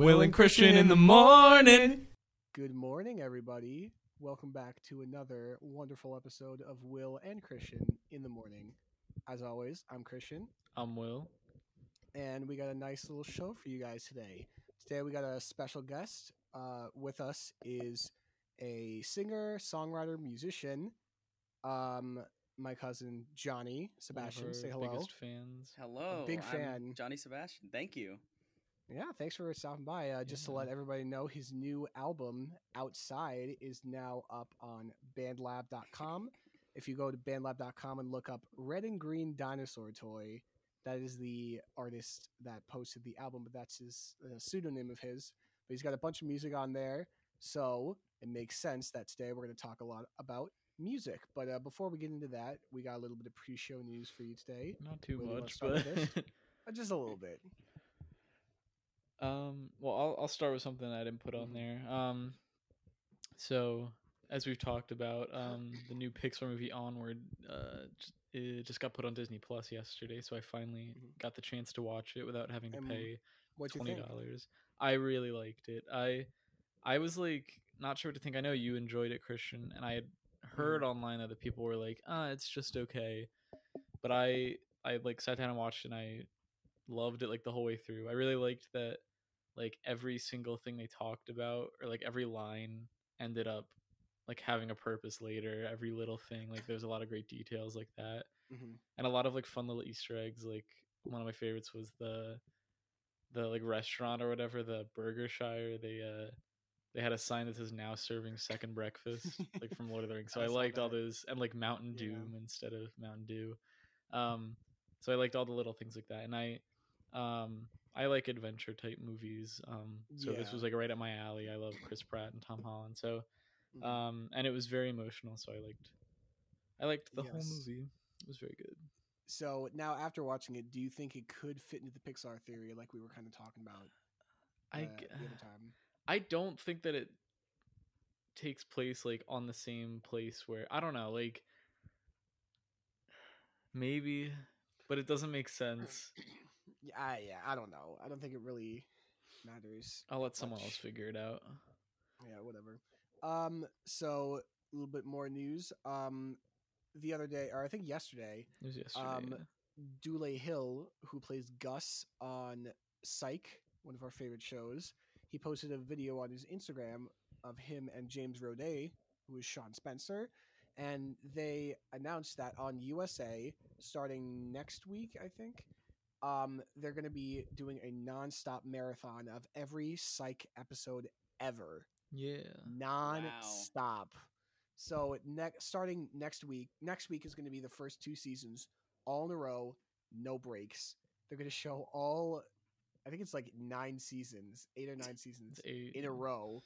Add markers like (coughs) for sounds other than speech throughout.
Will and Christian in the morning. Good morning, everybody. Welcome back to another wonderful episode of Will and Christian in the morning. As always, I'm Christian, I'm Will. and we got a nice little show for you guys today. Today, we got a special guest. Uh, with us is a singer, songwriter, musician, um, my cousin Johnny Sebastian. Say hello. Biggest fans. Hello, big I'm fan. Johnny Sebastian. Thank you. Yeah, thanks for stopping by. Uh, just to let everybody know, his new album, Outside, is now up on bandlab.com. If you go to bandlab.com and look up Red and Green Dinosaur Toy, that is the artist that posted the album, but that's his uh, pseudonym of his. But he's got a bunch of music on there, so it makes sense that today we're going to talk a lot about music. But uh, before we get into that, we got a little bit of pre show news for you today. Not too much, but? (laughs) Uh, just a little bit. Um. Well, I'll I'll start with something I didn't put on Mhm. there. Um. So as we've talked about, um, the new Pixar movie Onward, uh, it just got put on Disney Plus yesterday, so I finally Mhm. got the chance to watch it without having to And pay twenty dollars. I really liked it. I I was like not sure what to think. I know you enjoyed it, Christian, and I had heard online that the people were like, "Ah, it's just okay," but I I like sat down and watched it and I loved it like the whole way through. I really liked that like every single thing they talked about or like every line ended up like having a purpose later. Every little thing like there's a lot of great details like that hmm and a lot of like fun little Easter eggs. Like one of my favorites was the the like restaurant or whatever, the Burger Shire. They uh they had a sign that says now serving second breakfast, like from Lord of the (laughs) Rings. So I I, liked all those and like Mountain Yeah. Doom instead of Mountain Dew. Um so I liked all the little things like that. And I um I like adventure type movies. Um so this was like right up my alley. I love Chris Pratt and Tom Holland. So Mhm. um and it was very emotional, so I liked I liked the whole movie. It was very good. So now, after watching it, do you think it could fit into the Pixar theory, like we were kind of talking about I uh, g- the other (sighs) time? I don't think that it takes place like on the same place where I don't know, like (sighs) maybe, but it doesn't make (clears throat) sense. Yeah, I, yeah, I don't know. I don't think it really matters. I'll let someone else figure it out. Yeah, whatever. Um, so a little bit more news. Um, the other day, or I think yesterday, It was yesterday. Um, yeah. Dule Hill, who plays Gus on Psych, one of our favorite shows, he posted a video on his Instagram of him and James Roday, who is Sean Spencer, and they announced that on USA, starting next week, I think, um, they're going to be doing a non-stop marathon of every Psych episode ever Yeah. non-stop. So next starting next week, next week is going to be the first two seasons all in a row, no breaks. They're going to show all I think it's like 9 seasons, 8 or 9 seasons in a row,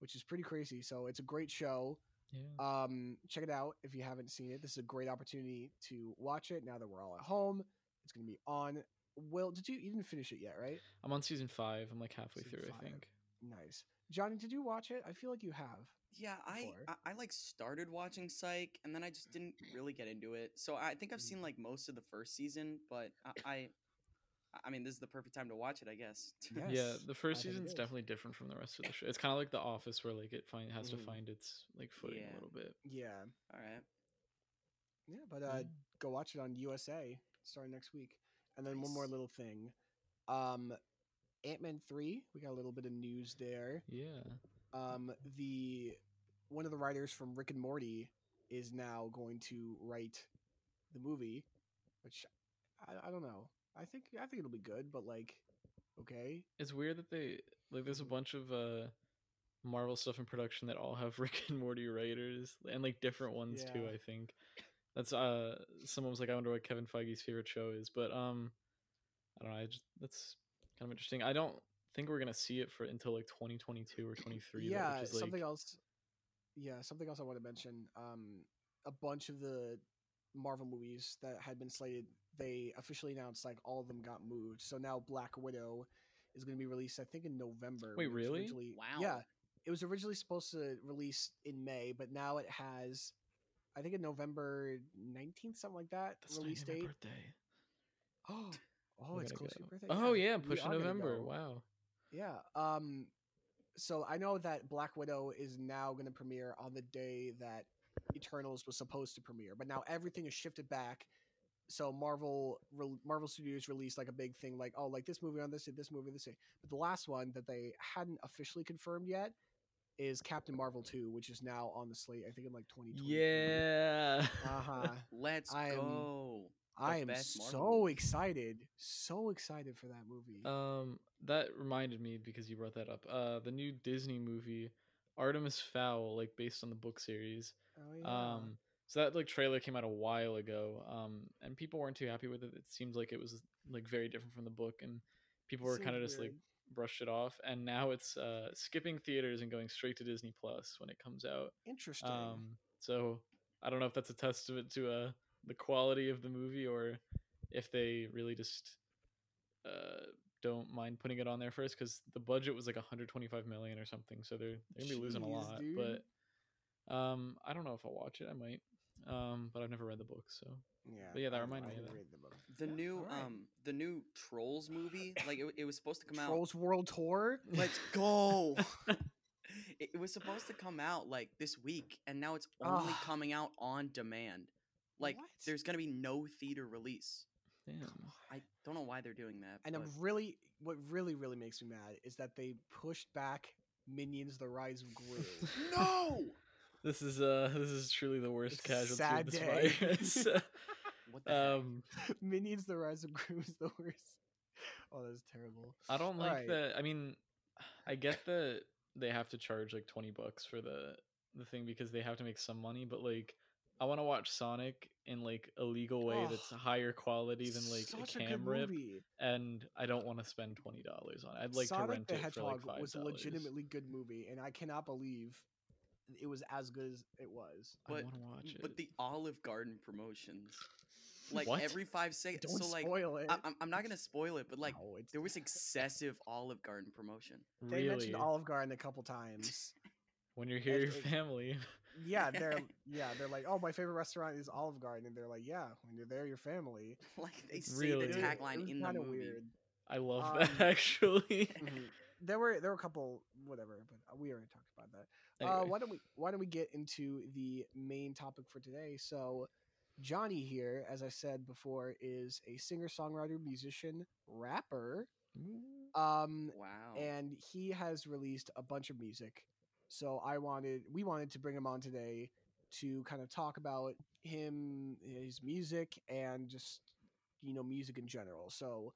which is pretty crazy. So it's a great show. Yeah. Um check it out if you haven't seen it. This is a great opportunity to watch it now that we're all at home. It's going to be on Will, did you you didn't finish it yet, right? I'm on season five. I'm like halfway Season through, five. I think. Nice. Johnny, did you watch it? I feel like you have. Yeah, I, I I like started watching Psych and then I just didn't really get into it. So I think I've Mm. seen like most of the first season, but I I, I mean this is the perfect time to watch it, I guess. (laughs) Yes, yeah, the first I season's is. definitely different from the rest of the show. It's kind of like The Office, where like it find has to Mhm. find its like footing Yeah. a little bit. Yeah. All right. Yeah, but uh, Yeah. go watch it on USA starting next week. And then one more little thing. Um, Ant Man three. We got a little bit of news there. Yeah. Um, the one of the writers from Rick and Morty is now going to write the movie, which I, I don't know. I think I think it'll be good, but like, okay, It's weird that they like. There's a Mhm. bunch of uh Marvel stuff in production that all have (laughs) Rick and Morty writers and like different ones too. I think that's uh someone was like, I wonder what Kevin Feige's favorite show is, but um, I don't know. I just that's kind of interesting. I don't think we're gonna see it for until like 2022 or 23. though, yeah. which is, something like, else. Yeah, something else I want to mention. Um, a bunch of the Marvel movies that had been slated, they officially announced like all of them got moved. So now Black Widow is going to be released, I think, in November. Wait, when it was really? Wow. Yeah, it was originally supposed to release in May, but now it has, I think, a November nineteenth, something like that That's release date. birthday. (gasps) Oh, oh, it's close to your birthday. Oh yeah, yeah, we push November. go. Wow. Yeah. Um. So I know that Black Widow is now going to premiere on the day that Eternals was supposed to premiere, but now everything is shifted back. So Marvel, re- Marvel Studios released like a big thing, like oh, like this movie on this day, this movie this day. But the last one that they hadn't officially confirmed yet is Captain Marvel two, which is now on the slate. I think in like twenty twenty. Yeah. Uh huh. (laughs) Let's I am- go. I am Marvel so excited, so excited for that movie. Um, that reminded me because you brought that up. Uh, the new Disney movie, Artemis Fowl, like based on the book series. oh yeah. Um, so that like trailer came out a while ago. Um, and people weren't too happy with it. It seems like it was like very different from the book, and people were kind of just like. Brushed it off. And now it's uh skipping theaters and going straight to Disney Plus when it comes out. interesting. Um, so I don't know if that's a testament to uh the quality of the movie or if they really just uh don't mind putting it on there first because the budget was like 125 million or something, so they're they're gonna be losing a lot. dude. But um, I don't know if I'll watch it. I might. Um, but I've never read the book, so yeah, but yeah, that I- reminded I me of that. read the book. The new Alright. um the new Trolls movie, like it, it was supposed to come out. Trolls World Tour. Let's (laughs) go. it, (laughs) it was supposed to come out like this week, and now it's only coming out on demand. Like What? there's gonna be no theater release. damn. I don't know why they're doing that. And but I'm really, what really, really makes me mad is that they pushed back Minions: The Rise of Gru. (laughs) no. This is uh this is truly the worst It's casualty sad of this day. virus. (laughs) What the heck? um, Minions: The Rise of Gru is the worst. Oh, that's terrible. I don't like Alright. that. I mean, I get that they have to charge like twenty bucks for the the thing because they have to make some money, but like. I want to watch Sonic in like a legal way that's Oh, higher quality than like a good cam rip, movie. and I don't want to spend twenty dollars on. it. I'd like Sonic to rent the it for Hedgehog like five was a legitimately good movie, and I cannot believe it was as good as it was. I But- want to watch it. But the Olive Garden promotions, like What? every five seconds. Don't so like, spoil it. I, I'm I'm not gonna spoil it, but like No, there was excessive Olive Garden promotion. they really, mentioned Olive Garden a couple times. (laughs) when you're here, it- your it- family. yeah, (laughs) they're yeah, they're like, oh, my favorite restaurant is Olive Garden, and they're like, yeah, when you're there, your family. (laughs) Like they say Really? the tagline in the kinda movie. Weird. I love Um, that actually. Mhm. There were there were a couple whatever, but we already talked about that. Uh, why don't we why don't we get into the main topic for today? So, Johnny here, as I said before, is a singer songwriter, musician, rapper, um, Wow. and he has released a bunch of music. So I wanted we wanted to bring him on today to kind of talk about him, his music, and just you know music in general. So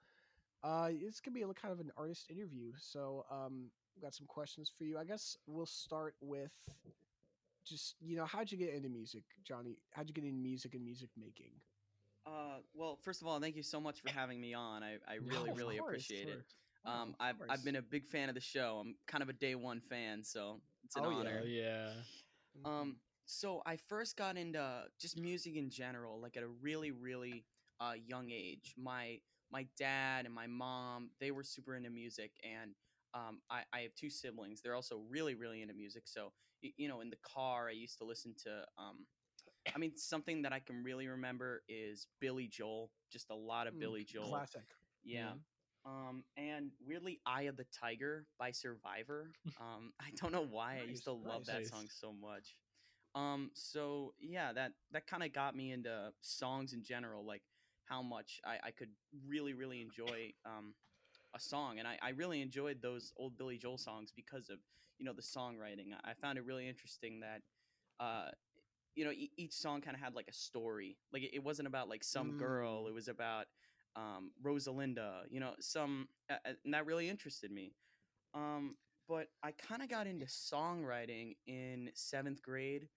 uh, it's gonna be a, kind of an artist interview. So um, we got some questions for you. I guess we'll start with just you know how'd you get into music, Johnny? How'd you get into music and music making? Uh, well, first of all, thank you so much for having me on. I, I really, of really course, appreciate it. Oh, Um, of I've. I've been a big fan of the show. I'm kind of a day one fan, so it's an Oh, honor. Oh yeah. Mhm. Um, so I first got into just music in general, like at a really, really uh, young age. My my dad and my mom, they were super into music, and um, I, I have two siblings. They're also really, really into music. So y- you know, in the car, I used to listen to. Um, I mean, something that I can really remember is Billy Joel. Just a lot of Mm, Billy Joel. classic. Yeah. Um, and weirdly, "Eye of the Tiger" by Survivor. (laughs) Um, I don't know why I used to love nice. that Nice. song so much. Um, so yeah, that that kind of got me into songs in general, like how much I, I could really, really enjoy um, a song, and I, I really enjoyed those old Billy Joel songs because of you know the songwriting. I found it really interesting that. Uh, you know, e- each song kind of had like a story. Like it, it wasn't about like some girl. Mm. It was about um, Rosalinda, you know, some, uh, and that really interested me. Um, but I kind of got into songwriting in seventh grade.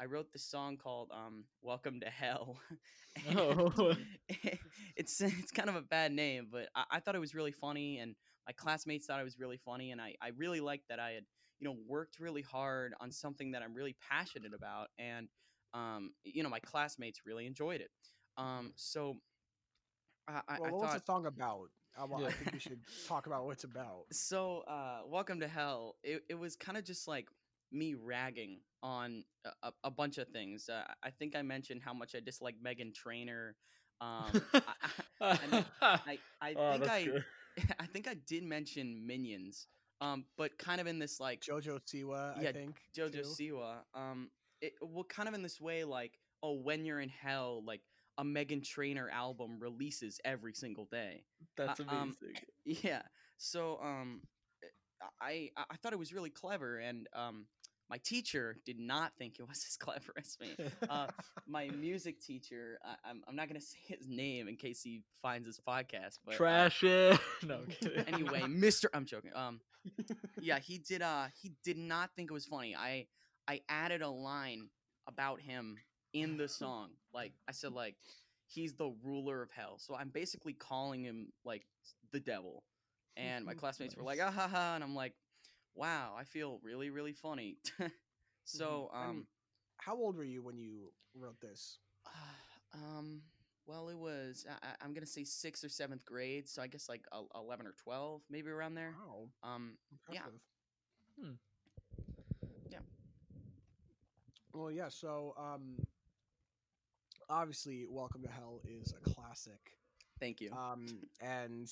I wrote this song called um, "Welcome to Hell." (laughs) Oh. (laughs) (laughs) it's it's kind of a bad name, but I, I thought it was really funny, and my classmates thought it was really funny, and I, I really liked that I had you know worked really hard on something that I'm really passionate about, and um, you know my classmates really enjoyed it. Um, so I, I, Well, what was the song about? I, wa- I think we should talk about what it's about. so uh welcome to hell it, it was kind of just like me ragging on a, a, bunch of things uh, i think i mentioned how much i dislike Meghan Trainor um I, (laughs) I, I, I oh, think I- good. (laughs) I think i did mention minions Um, but kind of in this like Jojo Siwa, Yeah, I think. Jojo too. Siwa. Um, it well, kind of in this way, like, oh, when you're in hell, like a Meghan Trainor album releases every single day. That's um, amazing. (laughs) Yeah. So, um, I I I thought it was really clever, and um, my teacher did not think it was as (laughs) clever as me. Uh, (laughs) my music teacher, I, I'm I'm not gonna (laughs) say his name in case he finds this podcast, but uh, Trash it. no, I'm kidding. anyway, Mr. I'm joking. Um, yeah, he did. Uh, he did not think it was funny. I I added a line about him in the song. Like I said, like he's the ruler of hell. So I'm basically calling him like the devil. And my classmates were like, ah ha ha, and I'm like, wow, I feel really really funny. (laughs) so And um How old were you when you wrote this? (sighs) um. Well, it was I, I- I'm gonna say sixth or seventh grade, so I guess like el- eleven or twelve, maybe around there. Wow, Um, Yeah. Hmm. Yeah. Well, yeah. So, um, obviously, "Welcome to Hell" is a classic. thank you. Um, and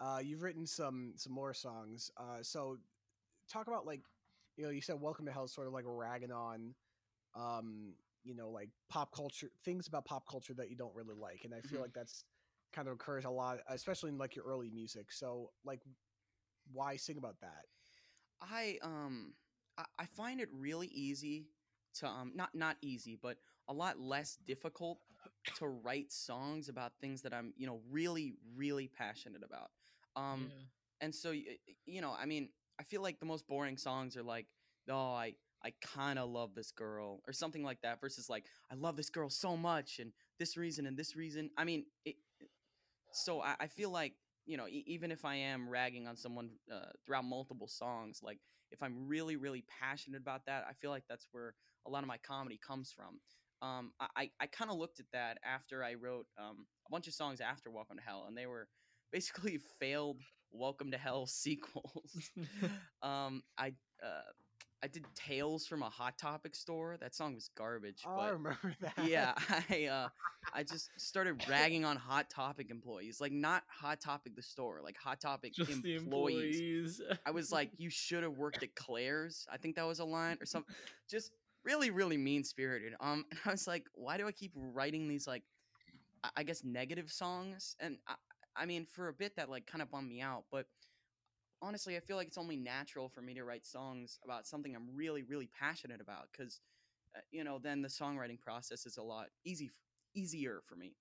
uh, you've written some some more songs. Uh, so, talk about like, you know, you said "Welcome to Hell" is sort of like ragging on, um, you know, like pop culture things about pop culture that you don't really like, and I feel Mhm. like that's kind of occurs a lot, especially in like your early music. So, like, why sing about that? I um I, I find it really easy to um not not easy, but a lot less difficult to write songs about things that I'm you know really really passionate about. Um Yeah. and so y- y- you know I mean I feel like the most boring songs are like oh I I kind of love this girl or something like that versus like I love this girl so much and this reason and this reason. I mean it, so I, I feel like you know e- even if I am ragging on someone uh, throughout multiple songs like if I'm really, really passionate about that, I feel like that's where a lot of my comedy comes from. Um, I, I, kind of looked at that after I wrote um, a bunch of songs after Welcome to Hell, and they were basically (laughs) failed Welcome to Hell sequels. (laughs) (laughs) um, I uh, I did Tales from a Hot Topic store. That song was garbage. Oh, I remember (laughs) that. yeah, I uh, I just started ragging on Hot Topic employees, like not Hot Topic the store, like Hot Topic Just the employees. employees. I was like, you should have worked at Claire's. I think that was a line or something. Just really, really mean spirited. Um, and I was like, why do I keep writing these like, I- I guess negative songs? And I, I mean, for a bit that like kind of bummed me out. But honestly, I feel like it's only natural for me to write songs about something I'm really, really passionate about because, uh, you know, then the songwriting process is a lot easy, easier for me.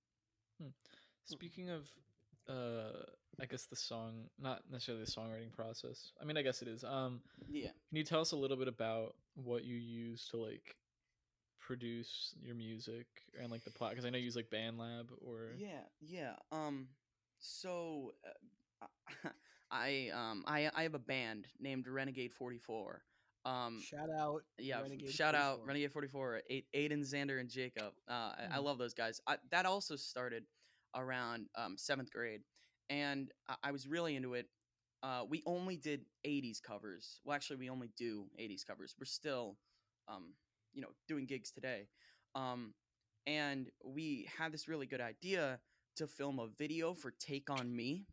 Speaking of, uh, I guess the song, not necessarily the songwriting process. I mean, I guess it is. Um, Yeah. can you tell us a little bit about what you use to like produce your music and like the plot? Because I know you use like BandLab or Yeah, yeah. Um, so uh, (laughs) I um I I have a band named Renegade Forty Four. Um, Shout out. yeah, Renegade shout out Renegade Forty Four, Aiden, Xander, and Jacob. Uh, I, I Hmm. love those guys. I, that also started around um, seventh grade, and I, I was really into it. Uh, we only did '80s covers. Well, actually, we only do '80s covers. We're still, um, you know, doing gigs today. Um, and we had this really good idea to film a video for "Take on Me,"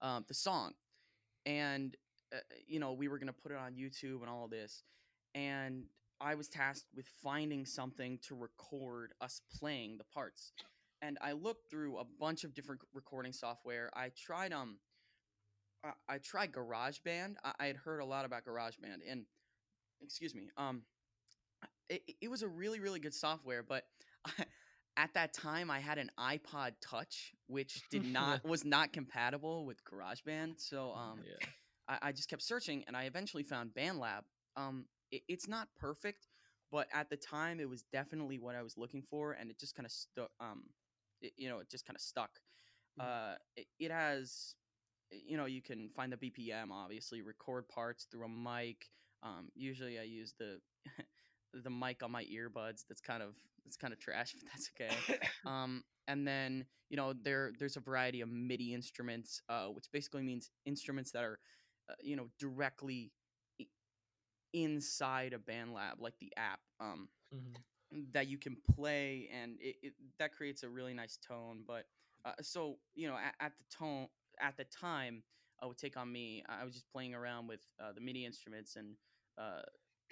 um, the song, and uh, you know we were gonna put it on YouTube and all this, and I was tasked with finding something to record us playing the parts, and I looked through a bunch of different recording software. I tried um, I, I tried GarageBand. I, I had heard a lot about GarageBand, and excuse me, um, it, it- it was a really really good software, but (laughs) at that time I had an iPod Touch, which did not (laughs) was not compatible with GarageBand. So um, yeah. I, I just kept searching, and I eventually found BandLab. Um, it, it's not perfect, but at the time it was definitely what I was looking for, and it just kind of stuck. Um, it, you know, it just kind of stuck. Uh, it, it has, you know, you can find the BPM, obviously, record parts through a mic. Um, usually I use the (laughs) the mic on my earbuds. That's kind of that's kind of trash, (laughs) but that's okay (coughs) um, and then you know there there's a variety of MIDI instruments, uh, which basically means instruments that are uh, you know directly i- inside a band lab like the app, um, Mhm. that you can play, and it, it that creates a really nice tone. But uh, so you know at, at the tone at the time, uh, would take on me. I was just playing around with uh, the MIDI instruments and uh,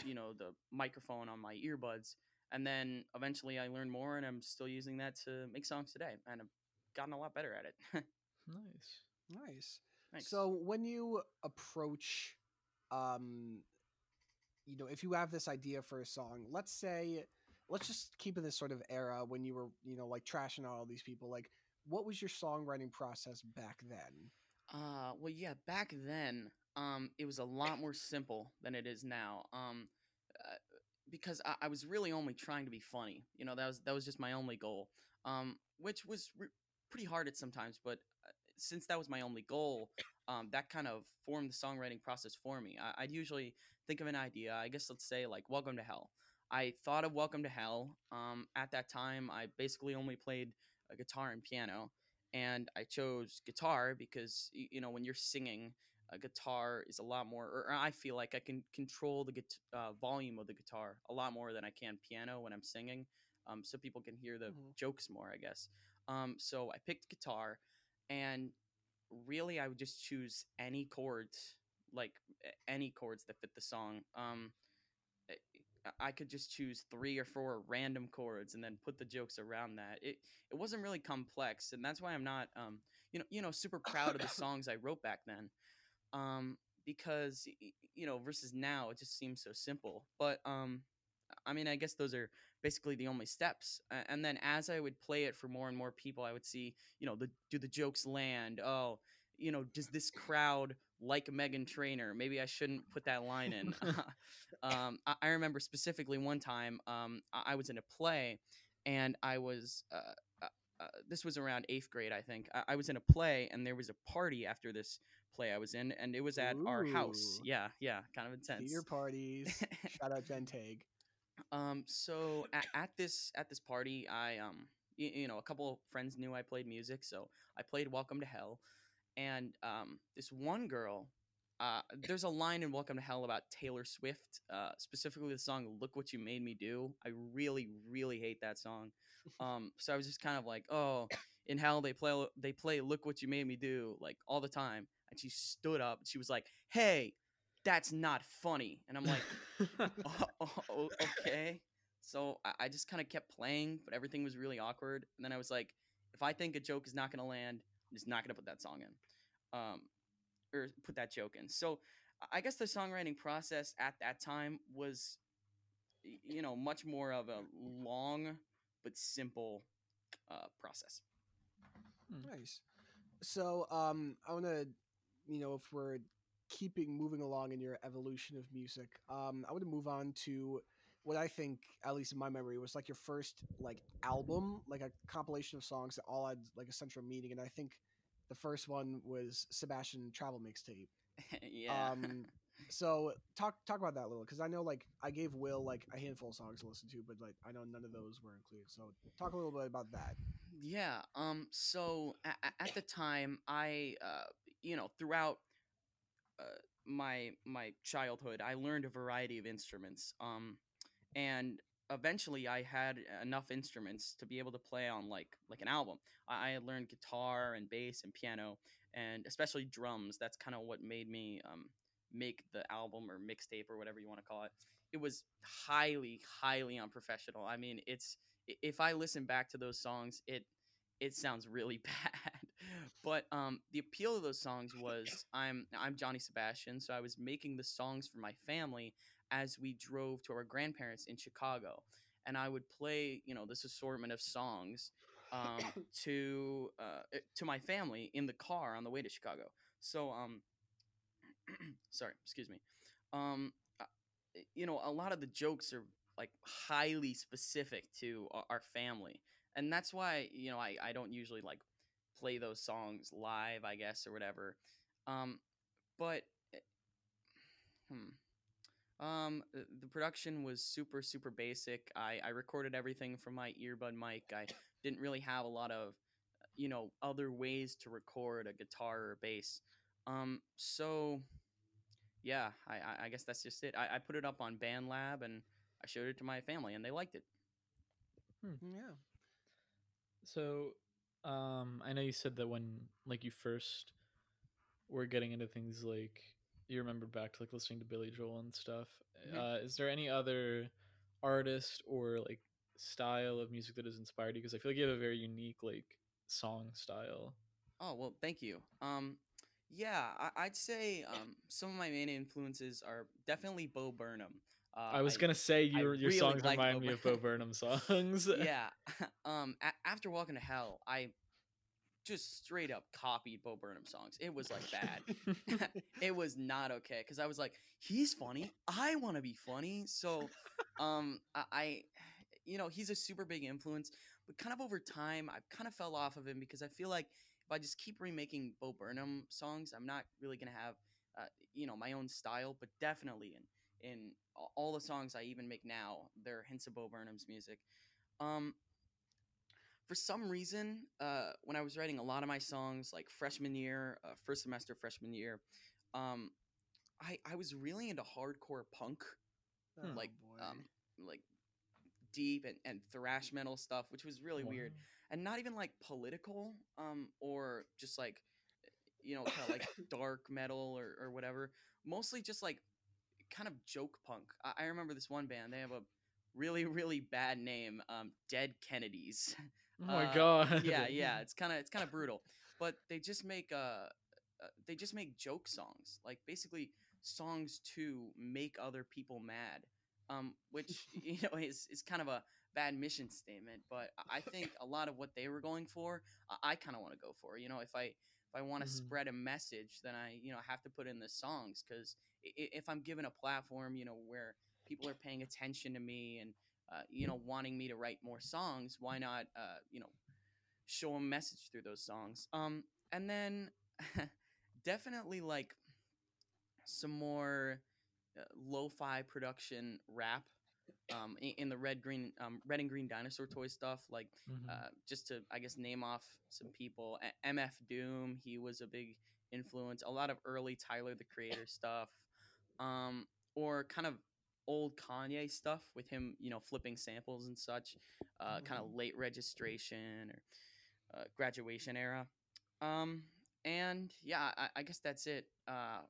you know the microphone on my earbuds, and then eventually I learned more, and I'm still using that to make songs today, and I've gotten a lot better at it. (laughs) nice. Nice. Thanks. So when you approach, um, you know, if you have this idea for a song, let's say, let's just keep in this sort of era when you were, you know, like trashing out all these people. Like, what was your songwriting process back then? Uh, well, yeah, back then, um, it was a lot more simple than it is now. Um, uh, because I, I was really only trying to be funny. You know, that was that was just my only goal. Um, which was re- pretty hard at sometimes, but uh, since that was my only goal, um, that kind of formed the songwriting process for me. I, I'd usually think of an idea. I guess let's say like "Welcome to Hell." I thought of "Welcome to Hell." Um, at that time, I basically only played a guitar and piano, and I chose guitar because you know when you're singing, a guitar is a lot more. Or I feel like I can control the guit- uh, volume of the guitar a lot more than I can piano when I'm singing, um, so people can hear the Mhm. jokes more. I guess. Um, so I picked guitar, and really I would just choose any chords, like any chords that fit the song. Um, I- I could just choose three or four random chords and then put the jokes around that. It it wasn't really complex, and that's why I'm not um you know you know super (laughs) proud of the songs I wrote back then, um because you know versus now it just seems so simple. But um I mean I guess those are basically the only steps. And then as I would play it for more and more people, I would see you know the do the jokes land? Oh you know does this crowd like Meghan Trainor? Maybe I shouldn't put that line in. (laughs) (laughs) um, I, I remember specifically one time um, I, I was in a play, and I was uh, uh, uh, this was around eighth grade, I think. I, I was in a play, and there was a party after this play I was in, and it was at our house. Yeah, yeah, kind of intense. Theater parties. (laughs) Shout out Jen Tag. Um, so at, at this at this party, I um, you, you know, a couple of friends knew I played music, so I played "Welcome to Hell," and um, this one girl. Uh, there's a line in Welcome to Hell about Taylor Swift, uh, specifically the song "Look What You Made Me Do." I really, really hate that song. Um, so I was just kind of like, "Oh, in hell they play they play Look What You Made Me Do" like all the time. And she stood up. She was like, "Hey, that's not funny," and I'm like, (laughs) oh, oh, okay. So I, I just kind of kept playing, but everything was really awkward. And then I was like, if I think a joke is not going to land, I'm just not going to put that song in, um, or put that joke in. So I- I guess the songwriting process at that time was, you know, much more of a long but simple uh, process. Nice. So, um, I want to, you know, if we're keeping moving along in your evolution of music, um, I want to move on to what I think, at least in my memory, was like your first like album, like a compilation of songs that all had like a central meaning, and I think the first one was Sebastian Travel Mixtape. (laughs) yeah. Um, so talk talk about that a little because I know like I gave Will like a handful of songs to listen to, but like I know none of those were included. So talk a little bit about that. Yeah. Um. So at, at the time, I, uh, you know, throughout uh, my my childhood, I learned a variety of instruments. Um, and eventually, I had enough instruments to be able to play on like like an album. I, I had learned guitar and bass and piano, and especially drums. That's kind of what made me um make the album or mixtape or whatever you want to call it. It was highly, highly unprofessional. I mean, it's if I listen back to those songs, it it sounds really (laughs) bad. But um, the appeal of those songs was I'm I'm Johnny Sebastian, so I was making the songs for my family as we drove to our grandparents in Chicago, and I would play you know this assortment of songs um, (coughs) to uh, eh, to my family in the car on the way to Chicago. So um, (clears throat) sorry, excuse me. Um, uh, you know, a lot of the jokes are like highly specific to our, our family, and that's why you know I I don't usually like play those songs live, I guess, or whatever. Um, but eh, hmm. Um, the production was super, super basic. I, I recorded everything from my earbud mic. I didn't really have a lot of, you know, other ways to record a guitar or bass. Um, so yeah, I, I- I guess that's just it. I, I put it up on BandLab and I showed it to my family and they liked it. Yeah. So, um, I know you said that when like you first we're getting into things like you remember back to like listening to Billy Joel and stuff. Uh, is there any other artist or like style of music that has inspired you? Because I feel like you have a very unique like song style. Oh well, thank you. Um, yeah, I, I'd say um, some of my main influences are definitely Bo Burnham. Uh, I was gonna say I your your really songs remind Bo me of Bo Burnham songs. (laughs) yeah. (laughs) um, a- after Welcome to Hell, I just straight up copied Bo Burnham songs. It was like bad. (laughs) it was not okay because I was like, he's funny. I want to be funny. So, um, I, I, you know, he's a super big influence. But kind of over time, I kind of fell off of him because I feel like if I just keep remaking Bo Burnham songs, I'm not really gonna have, uh, you know, my own style. But definitely in in all the songs I even make now, there are hints of Bo Burnham's music. Um, for some reason, uh, when I was writing a lot of my songs, like freshman year, uh, first semester freshman year, um, I I was really into hardcore punk, Oh, like um, like deep and, and thrash metal stuff, which was really weird, and not even like political, um, or just like you know, kind of like (coughs) dark metal or or whatever. Mostly just like kind of joke punk. I, I remember this one band; they have a really really bad name, um, Dead Kennedys. (laughs) Oh my Uh, god. yeah, yeah, it's kind of it's kind of brutal, but they just make uh, uh, they just make joke songs, like basically songs to make other people mad, um, which (laughs) you know is is kind of a bad mission statement, but I- think (laughs) a lot of what they were going for, I, kind of want to go for. You know, if I if I want to Mhm. spread a message, then I you know have to put in the songs because if I'm given a platform, you know, where people are paying attention to me and uh, you know wanting me to write more songs, why not uh, you know show a message through those songs? Um, and then (laughs) definitely like some more uh, lo-fi production rap um, in, in the red green um, red and green dinosaur toy stuff like Mhm. uh, just to I guess name off some people. MF Doom, he was a big influence. A lot of early Tyler the Creator stuff, um, or kind of old Kanye stuff with him, you know, flipping samples and such. Uh, kind of late registration or uh, graduation era. Um, and yeah, I, I guess that's it. Uh,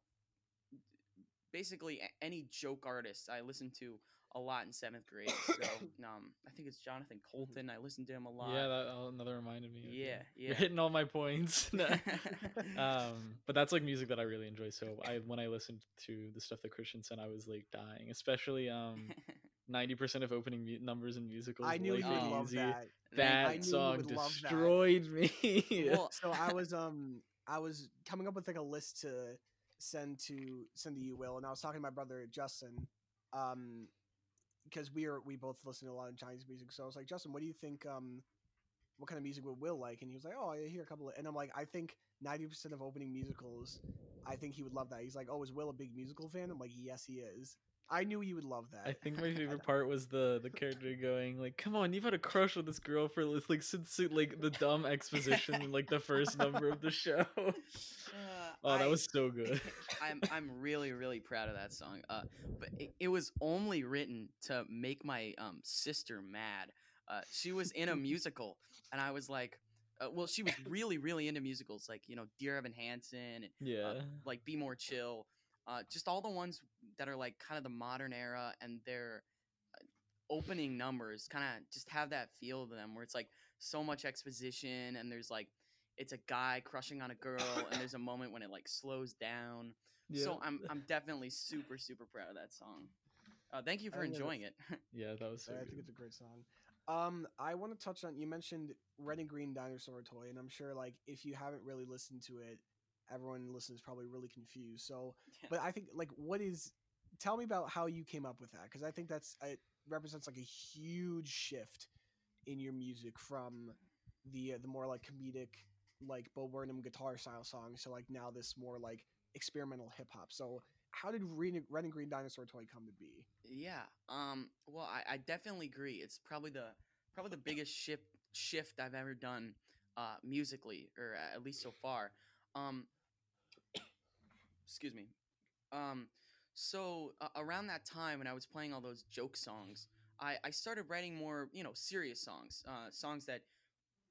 basically, any joke artist I listen to a lot in seventh grade. So (coughs) um, I think it's Jonathan Coulton. I listened to him a lot. Yeah, that uh, another reminded me. of you. Yeah, You're yeah. hitting all my points. (laughs) (laughs) um, but that's like music that I really enjoy. So I when I listened to the stuff that Christian sent, I was like dying. Especially um (laughs) ninety percent of opening mu- numbers in musicals. I knew Life you would love that. That I song would love that. destroyed me. Well, So I was um I was coming up with like a list to send to send to you, Will, and I was talking to my brother Justin, um, because we are we both listen to a lot of Chinese music. So I was like, Justin, what do you think? Um, what kind of music would Will like? And he was like, Oh, I hear a couple of, and I'm like, I think ninety percent of opening musicals, I think he would love that. He's like, Oh, is Will a big musical fan? I'm like, Yes, he is. I knew you would love that. I think my (laughs) favorite part was the the character going like, "Come on, you've had a crush on this girl for like since like the dumb exposition in like the first number of the (laughs) show." Uh, Oh, that I- was so good. (laughs) I'm I'm really really proud of that song. Uh, but it, it was only written to make my um sister mad. Uh, she was in a musical, and I was like, uh, well, she was really really into musicals, like you know, Dear Evan Hansen, and Yeah. like Be More Chill, uh, just all the ones that are like kind of the modern era, and their uh, opening numbers kind of just have that feel to them, where it's like so much exposition, and there's like it's a guy crushing on a girl, and there's a moment when it like slows down. So I'm (laughs) I'm definitely super super proud of that song. Uh, thank you for enjoying it. (laughs) yeah, that was so I think it's a great song. Um, I want to touch on you mentioned Red and Green Dinosaur Toy, and I'm sure like if you haven't really listened to it, everyone listening is probably really confused. So, Yeah. but I think like what is? Tell me about how you came up with that because I think that's it represents like a huge shift in your music from the uh, the more like comedic like Bo Burnham guitar style songs to like now this more like experimental hip hop. So, how did Red and- Green Dinosaur Toy come to be? Yeah. Um. Well, I, I definitely agree. It's probably the probably the biggest shift shift I've ever done, uh, musically, or at least so far. Um. (coughs) Excuse me. Um. So uh, around that time when I was playing all those joke songs, I I started writing more you know serious songs, uh, songs that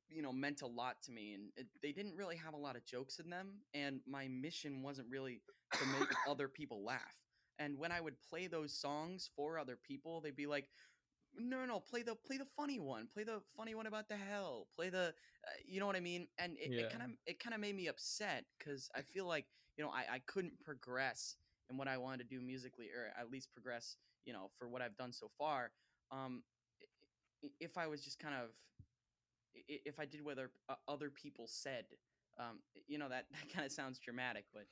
you know meant a lot to me and it, they didn't really have a lot of jokes in them and my mission wasn't really to make (coughs) other people laugh. And when i would play those songs for other people they'd be like no no no play the play the funny one play the funny one about the hell play the uh, you know what i mean? And it kind of it kind of made me upset because i feel like you know I, I couldn't progress in what i wanted to do musically or at least progress you know for what i've done so far um if i was just kind of if i did what other, uh, other people said um you know that (laughs) that kind of sounds dramatic but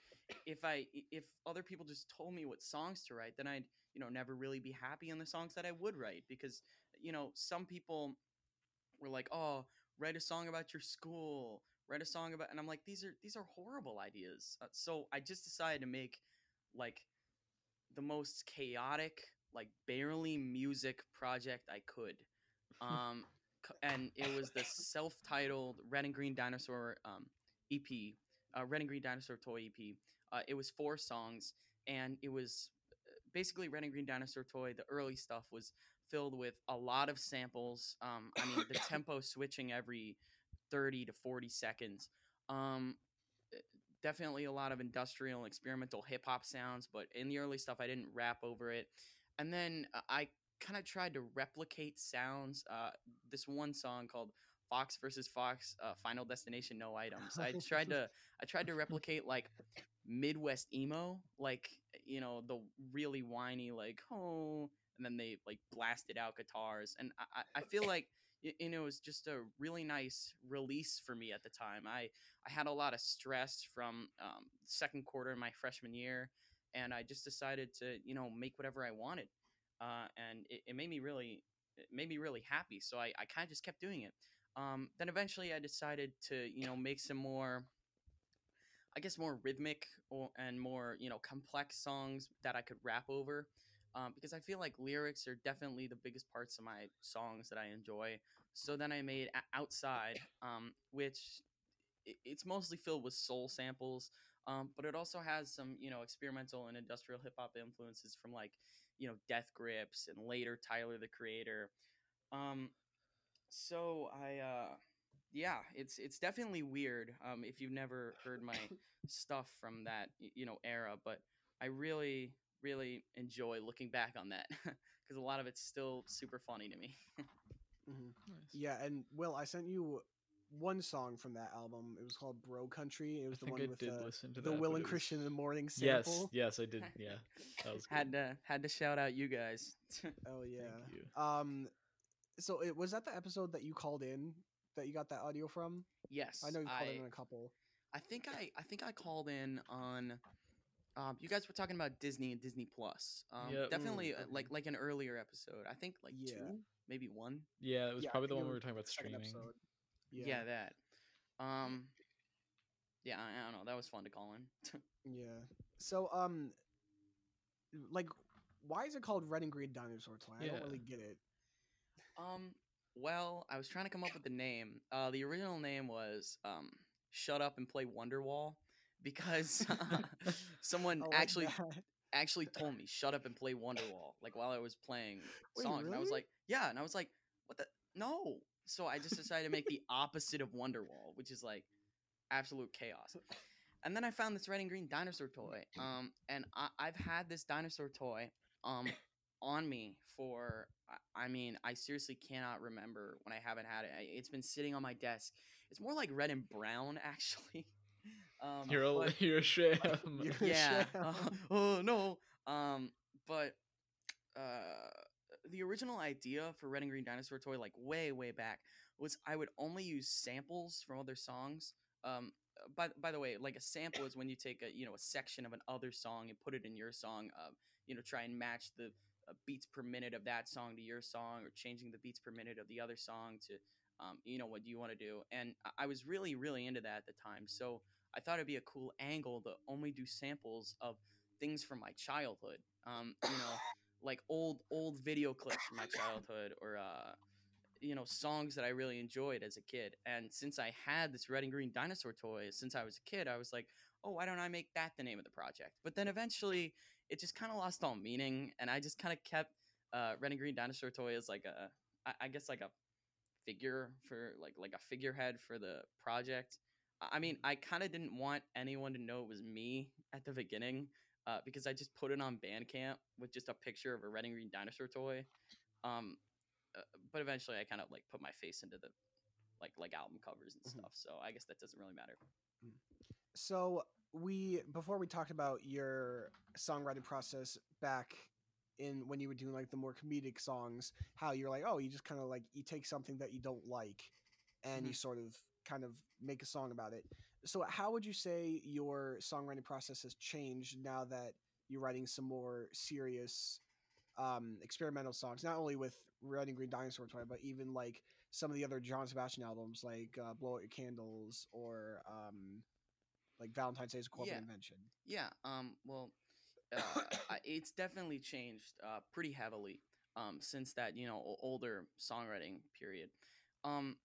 if i i- if other people just told me what songs to write then i'd you know never really be happy in the songs that i would write because you know some people were like oh write a song about your school write a song about and i'm like these are these are horrible ideas uh, so i just decided to make like the most chaotic like barely music project i could (laughs) um and it was the self-titled red and green dinosaur um ep uh, red and green dinosaur toy ep uh, it was four songs and it was uh, basically red and green dinosaur toy the early stuff was filled with a lot of samples um i mean the (coughs) tempo switching every 30 to 40 seconds um definitely a lot of industrial and experimental hip hop sounds but in the early stuff i didn't rap over it. And then uh, i kind of tried to replicate sounds uh this one song called fox versus fox uh, final destination no items. I tried to (laughs) i tried to replicate like midwest emo like you know the really whiny like oh and then they like blasted out guitars. And I- i feel like know it was just a really nice release for me at the time. I i had a lot of stress from um, second quarter of my freshman year and i just decided to you know make whatever i wanted uh, and it, it made me really it made me really happy so i, I kind of just kept doing it. Um, then eventually i decided to you know make some more I guess more rhythmic or, and more you know complex songs that I could rap over, um, because I feel like lyrics are definitely the biggest parts of my songs that I enjoy. So then I made Outside, (coughs) um, which it's mostly filled with soul samples, um, but it also has some you know experimental and industrial hip hop influences from like you know Death Grips and later Tyler the Creator. Um, so I uh, yeah, it's it's definitely weird um, if you've never heard my (coughs) stuff from that you know era, but I really really enjoy looking back on that (laughs) because a lot of it's still super funny to me. Mhm. Nice. Yeah, and Will, I sent you one song from that album. It was called Bro Country. It I was the one I with did the, listen to the that. Will and was- Christian in the Morning Yes, sample. yes, yes, I did. Yeah, (laughs) that was good. had to had to shout out you guys. (laughs) Oh yeah. Thank you. Um, so it was that the episode that you called in that you got that audio from? yes, I know you called I, in a couple. I think I I think I called in on. Um, you guys were talking about Disney and Disney Plus. Um, Yep. definitely Mm, uh, like like an earlier episode. I think like Yeah. two, maybe one. Yeah, it was Yeah, probably the one we were talking about the second streaming. episode. Yeah. that. Um, yeah, I, I don't know. That was fun to call in. (laughs) Yeah. So um, like, why is it called Red and Green Dinosaur Toy? I Yeah. don't really get it. Um, well, I was trying to come up with the name. Uh, the original name was um, "Shut Up and Play Wonderwall," because (laughs) someone I like actually (laughs) actually told me "Shut up and play Wonderwall" like while I was playing Wait, songs, and I was like, "Yeah," and I was like, "What the no?" So I just decided to make the opposite of Wonderwall, which is like absolute chaos. (laughs) And then I found this red and green dinosaur toy, um, and I, I've had this dinosaur toy, um, on me for I mean I seriously cannot remember when I haven't had it. It's been sitting on my desk. It's more like red and brown actually. Um, You're a but- (laughs) you're a sham. You're (laughs) a yeah. sham. uh, (laughs) oh no. Um, but uh, the original idea for Red and Green Dinosaur toy, like way way back, was I would only use samples from other songs. Um, uh, by by the way, like a sample is when you take a you know a section of an other song and put it in your song. Uh, you know, try and match the uh, beats per minute of that song to your song, or changing the beats per minute of the other song to, um, you know, what do you want to do. And I- I was really really into that at the time. So I thought it'd be a cool angle to only do samples of things from my childhood. Um, you know, (sighs) like old old video clips from my childhood, or uh, you know, songs that I really enjoyed as a kid. And since I had this red and green dinosaur toy since I was a kid, I was like, oh, why don't I make that the name of the project? But then eventually, it just kind of lost all meaning, and I just kind of kept uh, red and green dinosaur toy as like a, I, I guess like a figure for like like a figurehead for the project. I- mean, I kind of didn't want anyone to know it was me at the beginning uh, because I just put it on Bandcamp with just a picture of a red and green dinosaur toy. Um, uh, but eventually, I kind of like put my face into the like like album covers and Mhm. stuff. So I guess that doesn't really matter. So we before we talked about your songwriting process back in when you were doing like the more comedic songs, how you're like, oh, you just kind of like you take something that you don't like and you sort of kind of make a song about it. So how would you say your songwriting process has changed now that you're writing some more serious um experimental songs, not only with Red and Green Dinosaur Toy, but even like some of the other John Sebastian albums like uh, Blow Out Your Candles or um like Valentine's Day is a corporate Yeah. invention. Yeah. Um. Well, uh, it's definitely changed uh, pretty heavily um, since that you know older songwriting period. Um,